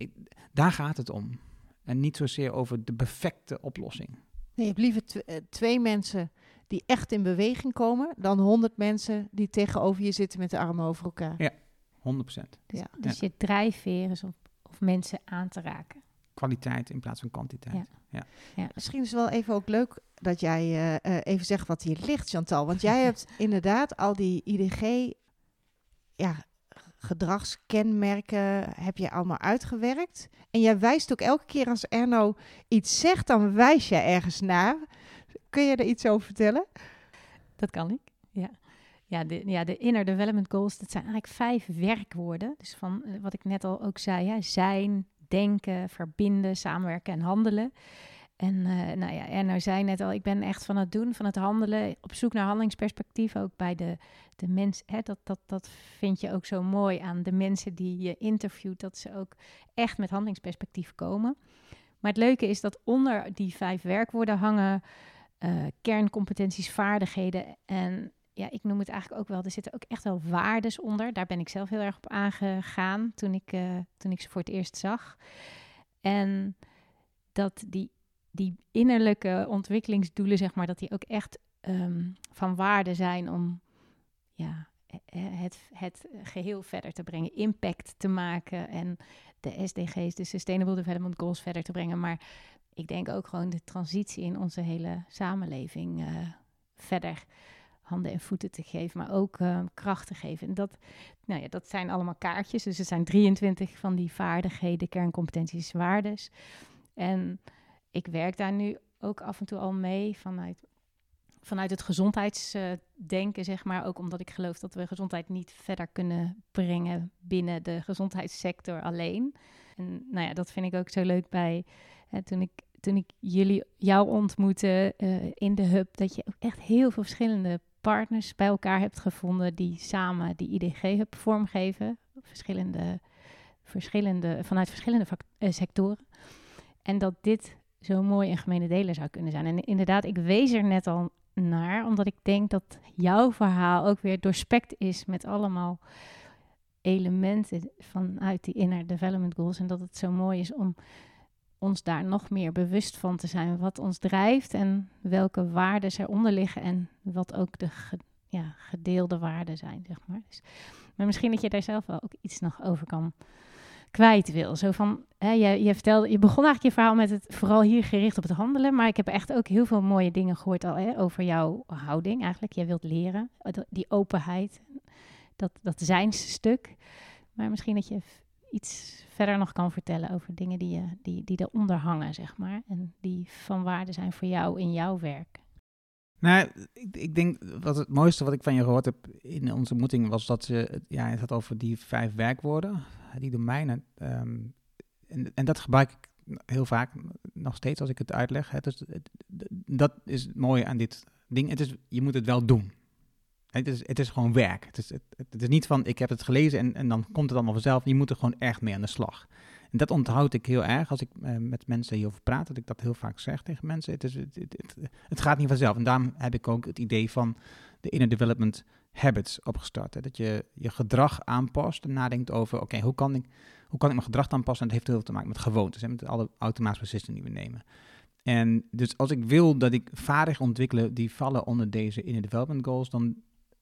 daar gaat het om. En niet zozeer over de perfecte oplossing. Nee, je liever eh, twee mensen die echt in beweging komen, dan honderd mensen die tegenover je zitten met de armen over elkaar. Ja. 100%. Dus, Ja. dus je drijfveer is om, of mensen aan te raken. Kwaliteit in plaats van kwantiteit. Ja. Misschien is het wel even ook leuk dat jij eh, eh, even zegt wat hier ligt, Chantal. Want jij <laughs> hebt inderdaad al die IDG, ja, gedragskenmerken heb je allemaal uitgewerkt. En jij wijst ook elke keer als Erno iets zegt, dan wijs je ergens naar. Kun je er iets over vertellen? Dat kan ik, ja. Ja de, ja, de Inner Development Goals, dat zijn eigenlijk vijf werkwoorden. Dus van eh, wat ik net al ook zei, zijn, denken, verbinden, samenwerken en handelen. En eh, nou ja, Erno zei net al, ik ben echt van het doen, van het handelen, op zoek naar handelingsperspectief, ook bij de, de mensen. Hè, dat, dat, dat vind je ook zo mooi aan de mensen die je interviewt, dat ze ook echt met handelingsperspectief komen. Maar het leuke is dat onder die vijf werkwoorden hangen eh, kerncompetenties, vaardigheden en ja, ik noem het eigenlijk ook wel, er zitten ook echt wel waardes onder. Daar ben ik zelf heel erg op aangegaan toen ik, eh, toen ik ze voor het eerst zag. En dat die, die innerlijke ontwikkelingsdoelen, zeg maar, dat die ook echt ehm, van waarde zijn om ja, het, het geheel verder te brengen, impact te maken en de SDG's, de Sustainable Development Goals, verder te brengen. Maar ik denk ook gewoon de transitie in onze hele samenleving eh, verder handen en voeten te geven, maar ook eh, kracht te geven. En dat, nou ja, dat zijn allemaal kaartjes. Dus het zijn 23 van die vaardigheden, kerncompetenties, waardes. En ik werk daar nu ook af en toe al mee vanuit, vanuit het gezondheidsdenken, zeg maar. Ook omdat ik geloof dat we gezondheid niet verder kunnen brengen binnen de gezondheidssector alleen. En nou ja, dat vind ik ook zo leuk bij hè, toen ik toen ik jullie jou ontmoette eh, in de hub, dat je ook echt heel veel verschillende partners bij elkaar hebt gevonden die samen die IDG-hub vormgeven. Verschillende, verschillende, vanuit verschillende eh, sectoren. En dat dit zo mooi een gemene deler zou kunnen zijn. En inderdaad, ik wees er net al naar, omdat ik denk dat jouw verhaal ook weer doorspekt is met allemaal elementen vanuit die inner development goals. En dat het zo mooi is om ons daar nog meer bewust van te zijn. Wat ons drijft en welke waarden eronder liggen. En wat ook de ja, gedeelde waarden zijn, zeg maar. Dus, maar misschien dat je daar zelf wel ook iets nog over kan kwijt wil. Zo van, hè, je, vertelde, je begon eigenlijk je verhaal met het vooral hier gericht op het handelen. Maar ik heb echt ook heel veel mooie dingen gehoord al hè, over jouw houding eigenlijk. Jij wilt leren, die openheid, dat, dat zijnsstuk. Maar misschien dat je iets verder nog kan vertellen over dingen die, je, die, die eronder hangen, zeg maar. En die van waarde zijn voor jou in jouw werk. Nou, ik, ik denk wat het mooiste wat ik van je gehoord heb in onze ontmoeting was dat je, ja, het had over die vijf werkwoorden, die domeinen. ehm, en, en dat gebruik ik heel vaak nog steeds als ik het uitleg. Hè. Dus, het- dat is het mooie aan dit ding. Het is, je moet het wel doen. Het is, het is gewoon werk. Het is, het, is niet van ik heb het gelezen en, en dan komt het allemaal vanzelf. Je moet er gewoon echt mee aan de slag. En dat onthoud ik heel erg als ik eh, met mensen hierover praat. Dat ik dat heel vaak zeg tegen mensen. Het, is, het, het gaat niet vanzelf. En daarom heb ik ook het idee van de inner development habits opgestart. Hè. Dat je je gedrag aanpast en nadenkt over, oké, hoe kan ik hoe kan ik mijn gedrag aanpassen? En dat heeft heel veel te maken met gewoontes en met alle automatische beslissingen die we nemen. En dus als ik wil dat ik vaardig ontwikkelen die vallen onder deze inner development goals, dan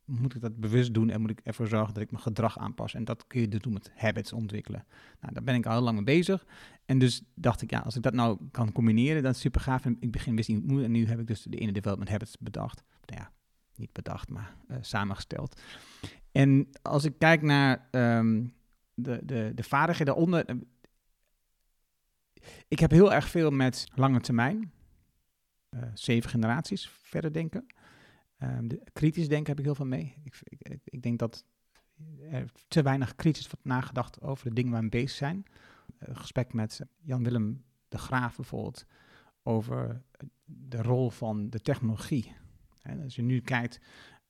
moet ik dat bewust doen en moet ik ervoor zorgen dat ik mijn gedrag aanpas. En dat kun je dus doen met habits ontwikkelen. Nou, daar ben ik al heel lang mee bezig. En dus dacht ik, ja, als ik dat nou kan combineren, dan is super gaaf. En ik begin wist niet hoe. En nu heb ik dus de inner development habits bedacht. Nou ja, niet bedacht, maar uh, samengesteld. En als ik kijk naar um, de, de, de vaardigheden daaronder. Uh, ik heb heel erg veel met lange termijn. Uh, zeven generaties verder denken. De, kritisch denken heb ik heel veel mee. Ik, ik, ik, denk dat er te weinig kritisch wordt nagedacht over de dingen waar we mee bezig zijn. Uh, gesprek met Jan-Willem de Graaf bijvoorbeeld over de rol van de technologie. Als je nu kijkt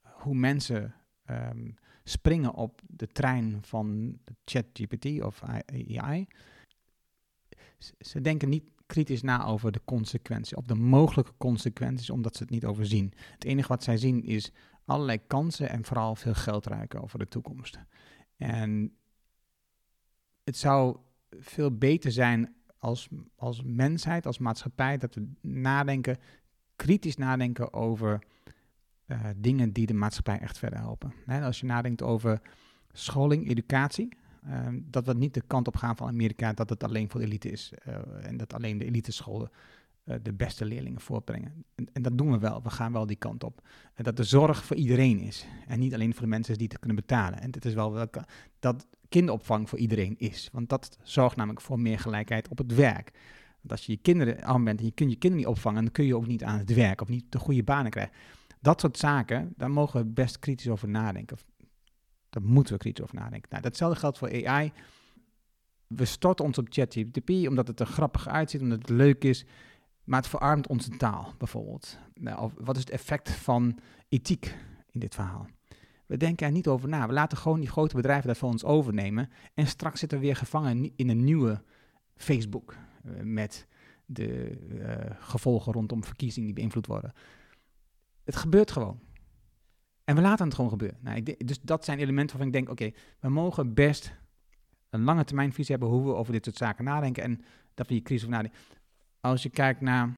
hoe mensen ehm, springen op de trein van ChatGPT of AI, ze denken niet kritisch na over de consequenties, of de mogelijke consequenties, omdat ze het niet overzien. Het enige wat zij zien is allerlei kansen en vooral veel geld ruiken over de toekomst. En het zou veel beter zijn als, als mensheid, als maatschappij, dat we nadenken, kritisch nadenken over uh, dingen die de maatschappij echt verder helpen. als je nadenkt over scholing, educatie, dat we niet de kant op gaan van Amerika dat het alleen voor de elite is uh, en dat alleen de elitescholen uh, de beste leerlingen voortbrengen. En, en, dat doen we wel, we gaan wel die kant op. En dat de zorg voor iedereen is en niet alleen voor de mensen die het kunnen betalen. En het is wel welke, dat kinderopvang voor iedereen is, want dat zorgt namelijk voor meer gelijkheid op het werk. Want als je je kinderen arm bent en je kunt je kinderen niet opvangen, dan kun je ook niet aan het werk of niet de goede banen krijgen. Dat soort zaken, daar mogen we best kritisch over nadenken. Daar moeten we kritisch over nadenken. Nou, datzelfde geldt voor AI. We storten ons op ChatGPT omdat het er grappig uitziet, omdat het leuk is. Maar het verarmt onze taal, bijvoorbeeld. Nou, wat is het effect van ethiek in dit verhaal? We denken er niet over na. We laten gewoon die grote bedrijven dat voor ons overnemen. En straks zitten we weer gevangen in een nieuwe Facebook. Uh, met de uh, gevolgen rondom verkiezingen die beïnvloed worden. Het gebeurt gewoon. En we laten het gewoon gebeuren. Nou, ik, dus dat zijn elementen waarvan ik denk, oké, we mogen best een lange termijn visie hebben hoe we over dit soort zaken nadenken en dat we die crisis over nadenken. Als je kijkt naar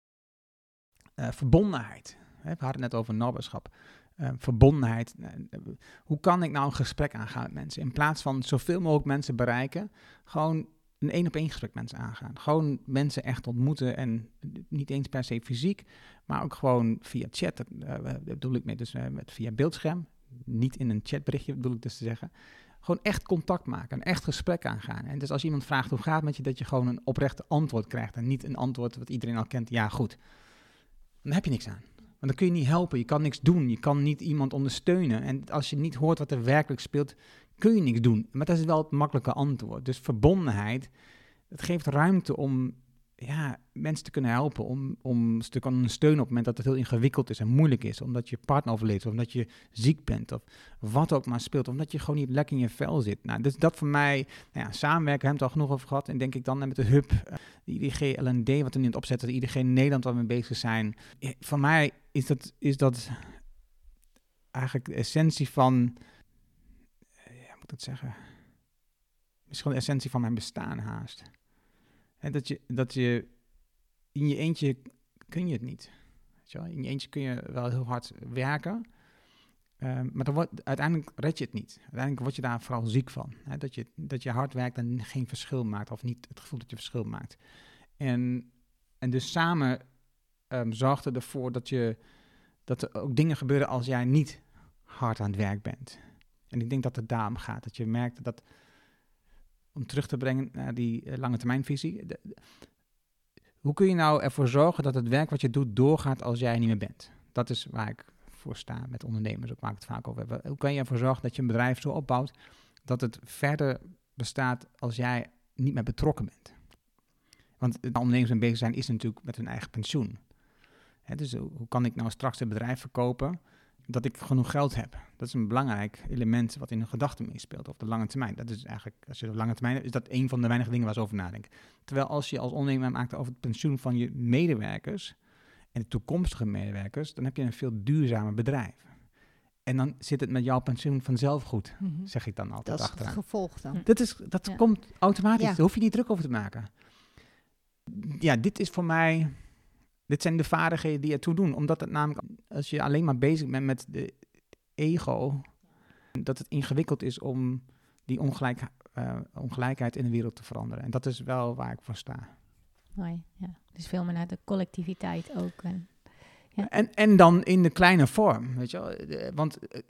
uh, verbondenheid, hè, we hadden het net over naberschap, uh, verbondenheid. Uh, hoe kan ik nou een gesprek aangaan met mensen? In plaats van zoveel mogelijk mensen bereiken, gewoon een één op één gesprek mensen aangaan. Gewoon mensen echt ontmoeten en niet eens per se fysiek, maar ook gewoon via chat. Uh, bedoel ik mee, dus uh, met, via beeldscherm. Niet in een chatberichtje bedoel ik dus te zeggen. Gewoon echt contact maken, een echt gesprek aangaan. En dus als iemand vraagt hoe gaat het met je, dat je gewoon een oprechte antwoord krijgt. En niet een antwoord wat iedereen al kent, ja goed. Dan heb je niks aan. Want dan kun je niet helpen, je kan niks doen, je kan niet iemand ondersteunen. En als je niet hoort wat er werkelijk speelt, kun je niks doen. Maar dat is wel het makkelijke antwoord. Dus verbondenheid, het geeft ruimte om ja, mensen te kunnen helpen, om, om te kunnen ondersteunen op het moment dat het heel ingewikkeld is en moeilijk is, omdat je partner overleed, of omdat je ziek bent, of wat ook maar speelt, omdat je gewoon niet lekker in je vel zit. Nou, dus dat voor mij, nou ja, samenwerken, hebben we het al genoeg over gehad, en denk ik dan met de hub, uh, de IDG LND, wat we nu aan het opzetten, de IDG Nederland waar we mee bezig zijn. Voor mij is dat, is dat eigenlijk de essentie van dat zeggen? Misschien de essentie van mijn bestaan haast. En dat je, dat je in je eentje kun je het niet. In je eentje kun je wel heel hard werken. Um, maar dan wordt, uiteindelijk red je het niet. Uiteindelijk word je daar vooral ziek van. Dat, je, dat je hard werkt en geen verschil maakt. Of niet het gevoel dat je verschil maakt. En, en dus samen um, zorgt er ervoor dat, je, dat er ook dingen gebeuren als jij niet hard aan het werk bent. En ik denk dat het daarom gaat. Dat je merkt dat, om terug te brengen naar die uh, lange termijnvisie. Hoe kun je nou ervoor zorgen dat het werk wat je doet doorgaat als jij niet meer bent? Dat is waar ik voor sta met ondernemers, ook waar ik het vaak over. Hoe kan je ervoor zorgen dat je een bedrijf zo opbouwt dat het verder bestaat als jij niet meer betrokken bent? Want de ondernemers die bezig zijn is natuurlijk met hun eigen pensioen. Dus hoe kan ik nou straks het bedrijf verkopen dat ik genoeg geld heb. Dat is een belangrijk element wat in hun gedachten meespeelt op de lange termijn. Dat is eigenlijk, als je op lange termijn is dat een van de weinige dingen waar ze over nadenken. Terwijl als je als ondernemer maakt over het pensioen van je medewerkers en de toekomstige medewerkers, dan heb je een veel duurzamer bedrijf. En dan zit het met jouw pensioen vanzelf goed, mm -hmm. zeg ik dan altijd Dat is achteraan. het gevolg dan. Dat, is, dat Ja. komt automatisch, Ja. daar hoef je niet druk over te maken. Ja, dit is voor mij, dit zijn de vaardigheden die ertoe doen. Omdat het namelijk, als je alleen maar bezig bent met de ego, dat het ingewikkeld is om die ongelijk, eh, ongelijkheid in de wereld te veranderen. En dat is wel waar ik voor sta. Mooi, ja. Dus veel meer naar de collectiviteit ook. En, Ja. En, en dan in de kleine vorm, weet je wel. De- Want eh,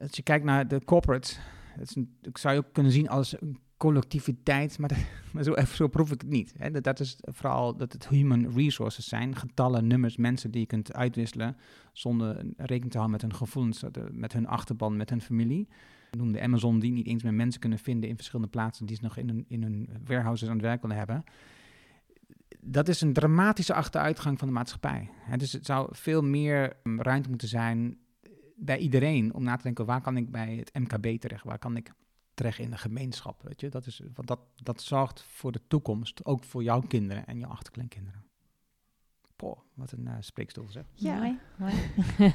als je kijkt naar de corporate, dat is een, ik zou je ook kunnen zien als een collectiviteit, maar, <laughs> maar zo, zo proef ik het niet. Hè. Dat, is vooral dat het human resources zijn, getallen, nummers, mensen die je kunt uitwisselen zonder rekening te houden met hun gevoelens, met hun achterban, met hun familie. Ik noemde Amazon die niet eens meer mensen kunnen vinden in verschillende plaatsen die ze nog in hun, in hun warehouses aan het werk willen hebben. dat is een dramatische achteruitgang van de maatschappij. Hè, dus het zou veel meer um, ruimte moeten zijn bij iedereen om na te denken: waar kan ik bij het MKB terecht? Waar kan ik terecht in de gemeenschap? Weet je? Dat, is, want dat, dat zorgt voor de toekomst, ook voor jouw kinderen en jouw achterkleinkinderen. Poh, wat een uh, spreekstoel zeg. Ja, Mooi, mooi.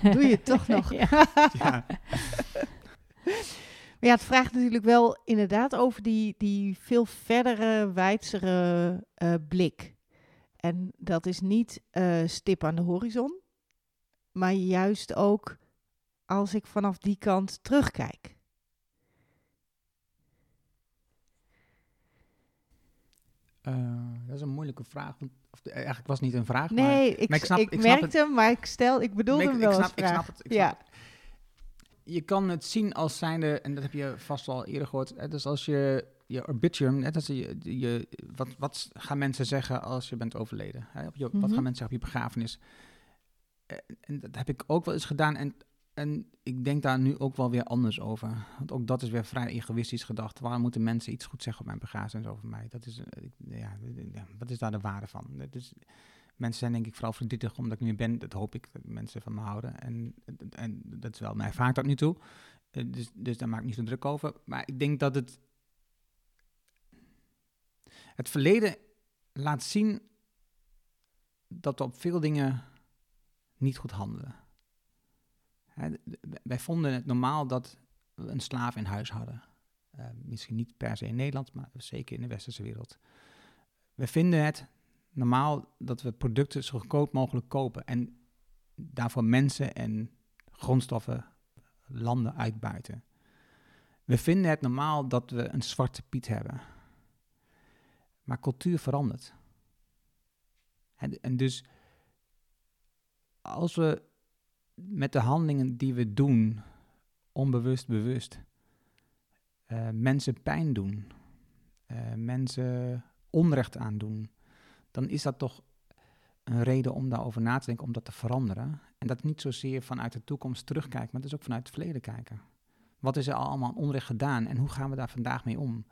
<laughs> doe je het toch <laughs> nog. Ja. <laughs> Ja. Maar ja, het vraagt natuurlijk wel inderdaad over die, die veel verdere, wijdzere eh, blik. En dat is niet eh, stip aan de horizon, maar juist ook als ik vanaf die kant terugkijk. Eh, dat is een moeilijke vraag. Of, eh, eigenlijk was het niet een vraag. Nee, ik, maar ik snap- ik, ik snap merkte hem, maar ik stel, ik bedoelde maar hem ik, wel ik, als snap, ik vraag. snap het. Ik ja. snap het. Je kan het zien als zijnde, en dat heb je vast al eerder gehoord. Hè, dus als je je obituum, net als je, je, wat, wat gaan mensen zeggen als je bent overleden? Hè? Op je, Wat Mhm. gaan mensen zeggen op je begrafenis? Eh, En dat heb ik ook wel eens gedaan. En, en ik denk daar nu ook wel weer anders over. Want ook dat is weer vrij egoïstisch gedacht. Waarom moeten mensen iets goed zeggen op mijn begrafenis over mij? Dat is, eh, ja, wat is daar de waarde van? Mensen zijn denk ik vooral verdrietig omdat ik meer ben. Dat hoop ik, dat mensen van me houden. En, en dat is wel mijn ervaring tot nu toe. Eh, Dus, dus daar maak ik niet zo druk over. Maar ik denk dat het... Het verleden laat zien dat we op veel dingen niet goed handelen. Wij vonden het normaal dat we een slaaf in huis hadden. Eh, misschien niet per se in Nederland, maar zeker in de westerse wereld. We vinden het normaal dat we producten zo goedkoop mogelijk kopen en daarvoor mensen en grondstoffen landen uitbuiten. We vinden het normaal dat we een zwarte piet hebben. Maar cultuur verandert. En, en dus als we met de handelingen die we doen, onbewust, bewust, eh, mensen pijn doen, eh, mensen onrecht aandoen, dan is dat toch een reden om daarover na te denken, om dat te veranderen. En dat niet zozeer vanuit de toekomst terugkijken, maar dus ook vanuit het verleden kijken. Wat is er allemaal onrecht gedaan en hoe gaan we daar vandaag mee om?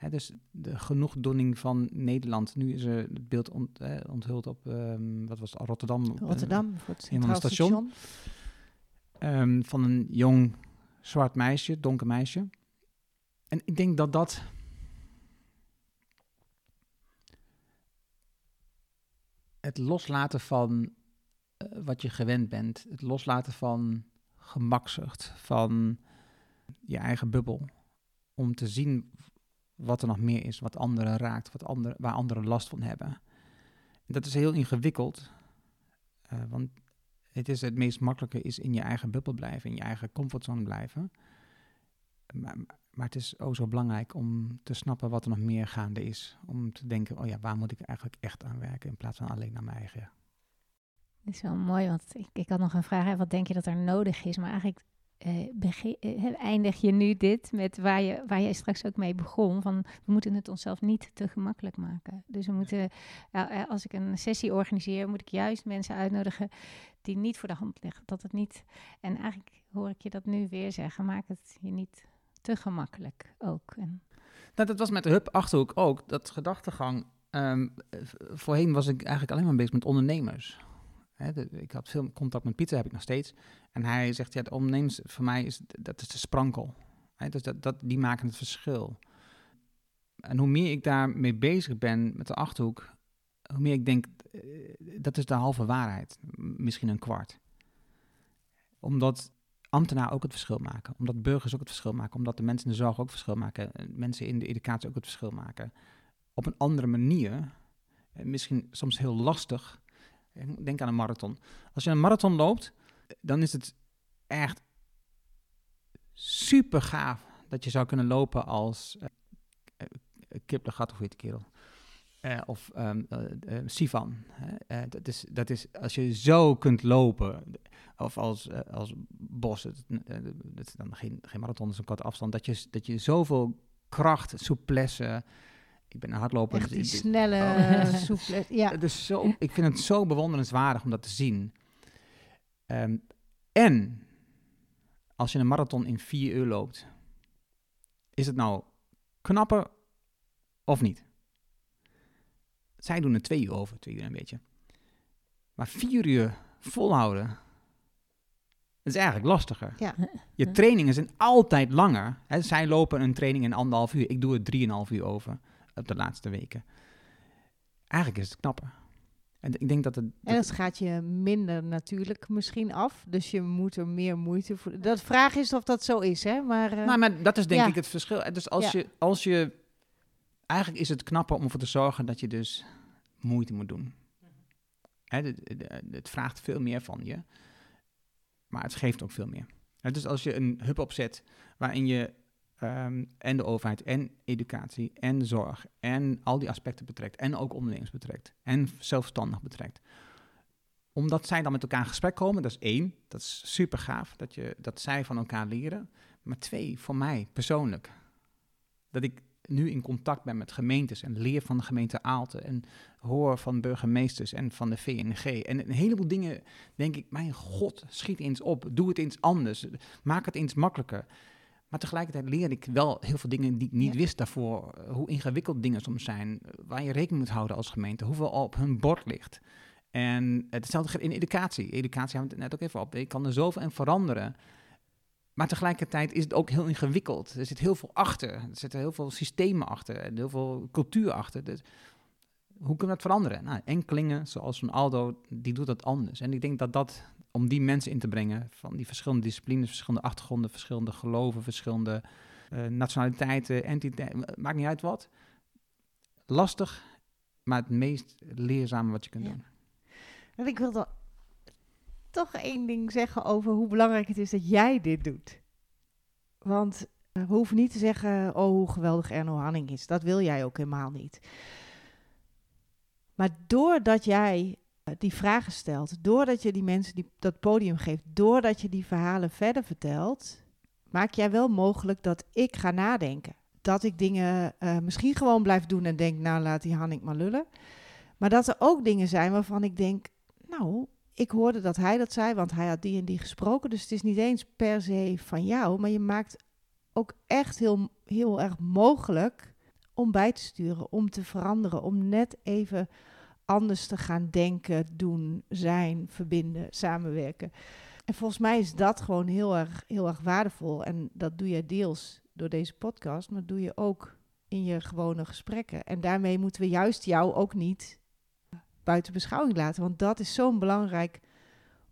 Hè, dus de genoegdoening van Nederland. Nu is er het beeld ont, eh, onthuld op, ehm, wat was het, Rotterdam. eh, Rotterdam voor het Centraal. Station. ehm, van een jong zwart meisje, donker meisje. En ik denk dat dat. Het loslaten van eh, wat je gewend bent, het loslaten van gemakzucht, van je eigen bubbel, om te zien wat er nog meer is, wat anderen raakt, wat andere, waar anderen last van hebben. Dat is heel ingewikkeld, eh, want het is het meest makkelijke is in je eigen bubbel blijven, in je eigen comfortzone blijven. Maar, maar het is ook zo belangrijk om te snappen wat er nog meer gaande is. Om te denken, oh ja, waar moet ik eigenlijk echt aan werken in plaats van alleen naar mijn eigen. Dat is wel mooi, want ik, ik had nog een vraag. Hè, wat denk je dat er nodig is? Maar eigenlijk eh, eh, eindig je nu dit met waar, je, waar jij straks ook mee begon. Van, we moeten het onszelf niet te gemakkelijk maken. Dus we moeten, eh, als ik een sessie organiseer, moet ik juist mensen uitnodigen die niet voor de hand liggen. Dat het niet, en eigenlijk hoor ik je dat nu weer zeggen, maak het je niet te gemakkelijk ook. Nou, dat was met de Hub Achterhoek ook, dat gedachtegang. ehm, voorheen was ik eigenlijk alleen maar bezig met ondernemers. Ik had veel contact met Pieter, heb ik nog steeds. En hij zegt, ja, de ondernemers voor mij is, dat is de sprankel. Dus dat, dat, die maken het verschil. En hoe meer ik daarmee bezig ben met de Achterhoek, hoe meer ik denk, eh, dat is de halve waarheid. Misschien een kwart. Omdat ambtenaren ook het verschil maken. Omdat burgers ook het verschil maken. Omdat de mensen in de zorg ook verschil maken. en Mensen in de educatie ook het verschil maken. Op een andere manier. eh, Misschien soms heel lastig. Denk aan een marathon. Als je een marathon loopt, dan is het echt super gaaf dat je zou kunnen lopen als uh, Kiplegat, of hoe heet die kerel? Of eh, Sivan. dat, is, dat is, als je zo kunt lopen, of als, als Bos, dat dan geen, geen marathon, dat is een korte afstand, dat je, dat je zoveel kracht, souplesse, ik ben een hardloper. Echt dus die ik- snelle, Oh. soepele... <laughs> Ja, het is zo, ik vind het zo bewonderenswaardig om dat te zien. Ehm, en als je een marathon in vier uur loopt, is het nou knapper of niet? zij doen er twee uur over, twee uur een beetje. Maar vier uur volhouden, dat is eigenlijk lastiger. Ja. Je trainingen zijn altijd langer. Hè, zij lopen een training in anderhalf uur. Ik doe het drieënhalf uur over op de laatste weken. Eigenlijk is het knapper. En ik denk dat het... En dat gaat je minder natuurlijk misschien af. Dus je moet er meer moeite voor. Dat vraag is of dat zo is, hè? Maar, uh, nou, maar dat is denk ja. ik het verschil. Dus als, Ja. je, als je... Eigenlijk is het knapper om ervoor te zorgen dat je dus moeite moet doen. Hè, de- de- het vraagt veel meer van je. Maar het geeft ook veel meer. Dus als je een hub opzet waarin je ehm, en de overheid en educatie en zorg en al die aspecten betrekt en ook ondernemers betrekt en zelfstandig betrekt. Omdat zij dan met elkaar in gesprek komen, dat is één, dat is super gaaf, dat, je, dat zij van elkaar leren. Maar twee, voor mij persoonlijk, dat ik nu in contact ben met gemeentes en leer van de gemeente Aalten en hoor van burgemeesters en van de VNG. En een heleboel dingen denk ik, mijn god, schiet eens op, doe het eens anders, maak het eens makkelijker. Maar tegelijkertijd leer ik wel heel veel dingen die ik niet Ja. wist daarvoor. eh, Hoe ingewikkeld dingen soms zijn, eh, waar je rekening moet houden als gemeente, hoeveel al op hun bord ligt. En hetzelfde in educatie. Educatie hebben we het net ook even op. Je kan er zoveel in veranderen. Maar tegelijkertijd is het ook heel ingewikkeld. Er zit heel veel achter. Er zitten heel veel systemen achter. En heel veel cultuur achter. Dus hoe kunnen we dat veranderen? Nou, enkelingen, zoals van Aldo, die doet dat anders. En ik denk dat dat, om die mensen in te brengen, van die verschillende disciplines, verschillende achtergronden, verschillende geloven, verschillende eh, nationaliteiten, entiteiten, maakt niet uit wat. Lastig, maar het meest leerzame wat je kunt Ja. doen. En ik wil dan toch één ding zeggen over hoe belangrijk het is dat jij dit doet. Want we hoeven niet te zeggen, oh hoe geweldig Erno Hanning is. Dat wil jij ook helemaal niet. Maar doordat jij die vragen stelt, doordat je die mensen die, dat podium geeft, doordat je die verhalen verder vertelt, maak jij wel mogelijk dat ik ga nadenken. Dat ik dingen eh, misschien gewoon blijf doen en denk, nou laat die Hanning maar lullen. Maar dat er ook dingen zijn waarvan ik denk, nou, ik hoorde dat hij dat zei, want hij had die en die gesproken. Dus het is niet eens per se van jou, maar je maakt ook echt heel, heel erg mogelijk om bij te sturen, om te veranderen, om net even anders te gaan denken, doen, zijn, verbinden, samenwerken. En volgens mij is dat gewoon heel erg, heel erg waardevol. En dat doe je deels door deze podcast, maar doe je ook in je gewone gesprekken. En daarmee moeten we juist jou ook niet buiten beschouwing laten, want dat is zo'n belangrijk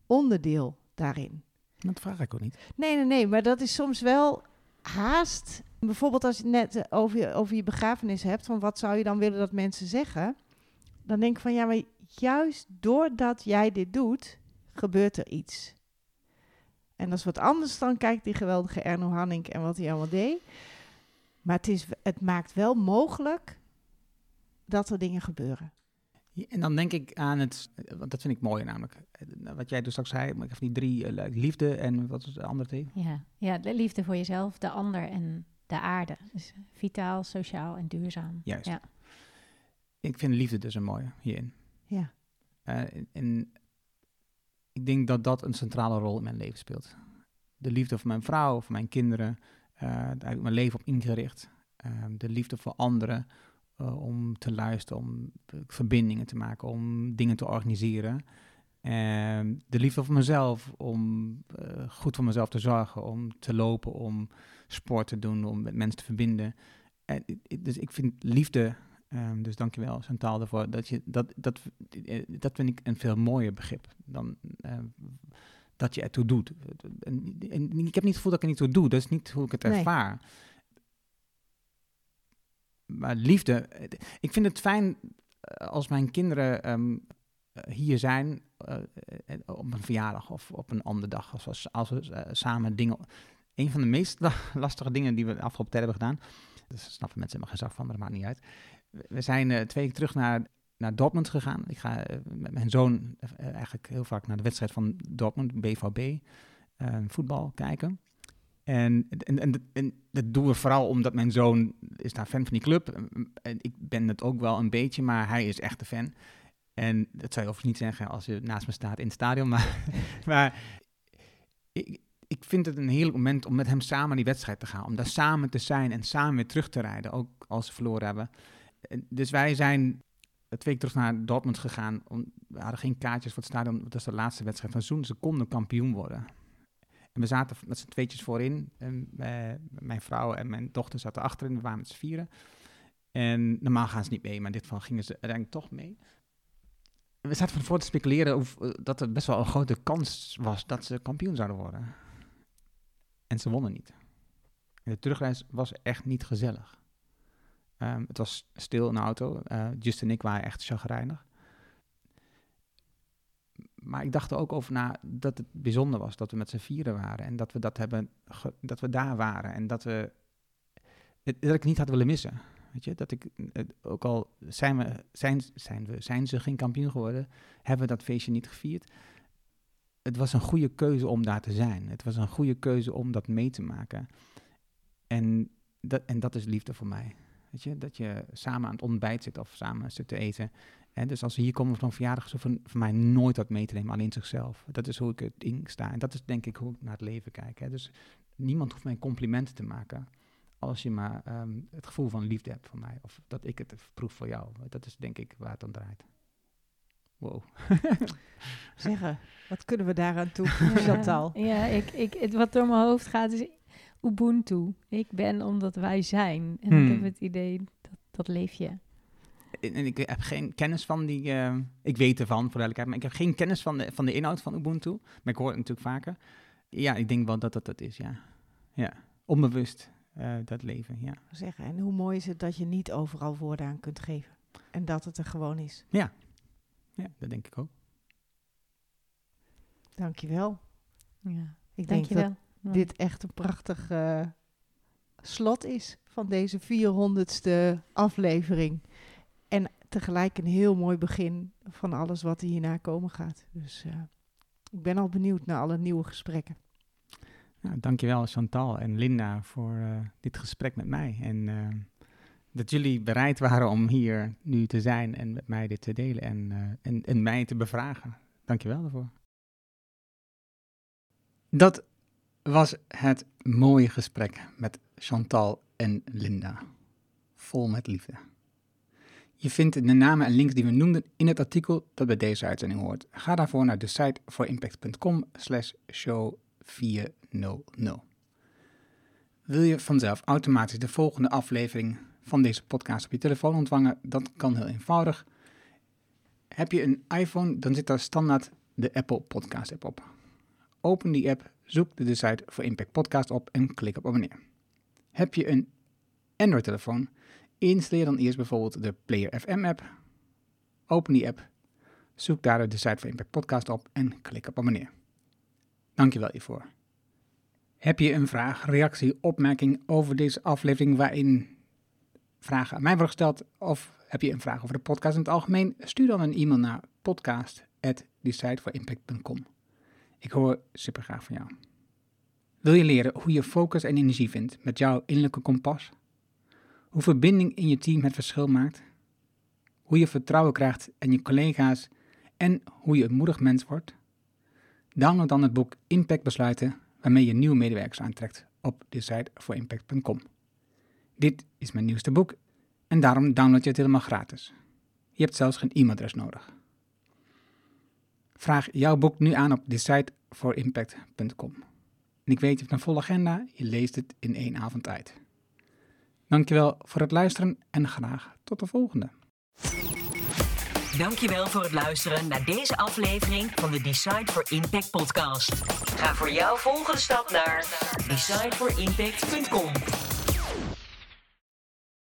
onderdeel daarin. Dat vraag ik ook niet. Nee, nee, nee, maar dat is soms wel haast. Bijvoorbeeld als je het net eh, over je, over je begrafenis hebt, van wat zou je dan willen dat mensen zeggen? Dan denk ik van ja, maar juist doordat jij dit doet, gebeurt er iets. En dat is wat anders dan kijk die geweldige Erno Hanning en wat hij allemaal deed. Maar het, is, het maakt wel mogelijk dat er dingen gebeuren. Ja, En dan denk ik aan het, want dat vind ik mooi namelijk. Wat jij dus straks zei, maar ik heb die drie, eh, liefde en wat is de andere? Ja. ja, de liefde voor jezelf, de ander en de aarde. Dus vitaal, sociaal en duurzaam. Juist. Ja. Ik vind liefde dus een mooie hierin. Ja. Eh, en- ik denk dat dat een centrale rol in mijn leven speelt. De liefde voor mijn vrouw, voor mijn kinderen, eh, daar heb ik mijn leven op ingericht. Ehm, de liefde voor anderen, eh, om te luisteren, om eh, verbindingen te maken, om dingen te organiseren. De liefde voor mezelf, om eh, goed voor mezelf te zorgen, om te lopen, om sport te doen, om met mensen te verbinden. En, dus ik vind liefde, ehm, dus dankjewel Chantal daarvoor, dat, je, dat, dat, eh, dat vind ik een veel mooier begrip dan eh, dat je ertoe doet. En, en ik heb niet het gevoel dat ik er niet toe doe, dat is niet hoe ik het Nee. ervaar. Maar liefde, eh, ik vind het fijn eh, als mijn kinderen ehm, eh, hier zijn op een verjaardag of op een andere dag, als, als, als we samen dingen. Een van de meest la- lastige dingen die we de afgelopen tijd hebben gedaan, daar snappen mensen helemaal geen zak van, maar dat maakt niet uit. We- zijn eh, twee keer terug naar, naar Dortmund gegaan. Ik ga eh, met mijn zoon eh, eigenlijk heel vaak naar de wedstrijd van Dortmund, BVB, voetbal kijken. En, en, en, en dat doen we vooral omdat mijn zoon is daar fan van die club. En ik ben het ook wel een beetje, maar hij is echt een fan. En dat zou je overigens niet zeggen als je naast me staat in het stadion. <laughs> Maar, maar ik, ik vind het een heerlijk moment om met hem samen die wedstrijd te gaan. Om daar samen te zijn en samen weer terug te rijden. Ook als ze verloren hebben. Dus wij zijn twee keer terug naar Dortmund gegaan. Om, we hadden geen kaartjes voor het stadion. Dat was de laatste wedstrijd van Zoen. Ze konden kampioen worden. En we zaten met z'n tweetjes voorin. En, eh, mijn vrouw en mijn dochter zaten achterin. We waren met z'n vieren. En normaal gaan ze niet mee, maar in dit geval gingen ze uiteindelijk toch mee. We zaten van tevoren te speculeren over, dat er best wel een grote kans was dat ze kampioen zouden worden. En ze wonnen niet. De terugreis was echt niet gezellig. Ehm, het was stil in de auto. Uh, Just en ik waren echt chagrijnig. Maar ik dacht er ook over na dat het bijzonder was dat we met z'n vieren waren. En dat we dat hebben, dat we daar waren. En dat we dat ik niet had willen missen. Weet je, dat ik, ook al zijn, we, zijn, zijn, we, zijn ze geen kampioen geworden, hebben we dat feestje niet gevierd. Het was een goede keuze om daar te zijn. Het was een goede keuze om dat mee te maken. En dat, en dat is liefde voor mij. Weet je, dat je samen aan het ontbijt zit of samen zit te eten. En dus als ze hier komen van een verjaardag, zo van, van mij nooit wat mee te nemen, alleen zichzelf. Dat is hoe ik het ding sta. En dat is denk ik hoe ik naar het leven kijk. Hè. Dus niemand hoeft mij complimenten te maken als je maar ehm, het gevoel van liefde hebt voor mij. Of dat ik het proef voor jou. Dat is denk ik waar het om draait. Wow. <laughs> Zeggen, wat kunnen we daaraan toe, <laughs> Chantal? Ja, ik, ik, wat door mijn hoofd gaat is Ubuntu. Ik ben omdat wij zijn. En ik heb hmm. het idee, dat, dat leef je. En ik heb geen kennis van die... Uh, ik weet ervan, voor duidelijkheid. Maar ik heb geen kennis van de, van de inhoud van Ubuntu. Maar ik hoor het natuurlijk vaker. Ja, ik denk wel dat dat dat is, ja. Ja, onbewust uh, dat leven, ja. Zeggen, en hoe mooi is het dat je niet overal woorden aan kunt geven. En dat het er gewoon is. Ja, ja dat denk ik ook. Dankjewel. Ja, ik denk dat dit echt een prachtig uh, slot is van deze 400ste aflevering. En tegelijk een heel mooi begin van alles wat er hierna komen gaat. Dus uh, ik ben al benieuwd naar alle nieuwe gesprekken. Nou, dankjewel Chantal en Linda voor uh, dit gesprek met mij. En dat jullie bereid waren om hier nu te zijn en met mij dit te delen en, en, en mij te bevragen. Dankjewel daarvoor. Dat was het mooie gesprek met Chantal en Linda. Vol met liefde. Je vindt de namen en links die we noemden in het artikel dat bij deze uitzending hoort. Ga daarvoor naar de site impact.com slash show 400. Wil je vanzelf automatisch de volgende aflevering van deze podcast op je telefoon ontvangen? Dat kan heel eenvoudig. Heb je een iPhone, dan zit daar standaard de Apple Podcast app op. Open die app, zoek de site voor Impact Podcast op en klik op abonneer. Heb je een Android-telefoon, installeer dan eerst bijvoorbeeld de Player FM app. Open die app, zoek daar de site voor Impact Podcast op en klik op abonneer. Dankjewel hiervoor. Heb je een vraag, reactie, opmerking over deze aflevering waarin vragen aan mij worden gesteld of heb je een vraag over de podcast in het algemeen? Stuur dan een e-mail naar podcast@decideforimpact.com. Ik hoor super graag van jou. Wil je leren hoe je focus en energie vindt met jouw innerlijke kompas? Hoe verbinding in je team het verschil maakt? Hoe je vertrouwen krijgt in je collega's en hoe je een moedig mens wordt? Download dan het boek Impact Besluiten, waarmee je nieuwe medewerkers aantrekt op decideforimpact.com. Dit is mijn nieuwste boek en daarom download je het helemaal gratis. Je hebt zelfs geen e-mailadres nodig. Vraag jouw boek nu aan op decideforimpact.com. En ik weet, je hebt een volle agenda, je leest het in één avond uit. Dankjewel voor het luisteren en graag tot de volgende. Dankjewel voor het luisteren naar deze aflevering van de Decide for Impact podcast. Ga voor jouw volgende stap naar decideforimpact.com.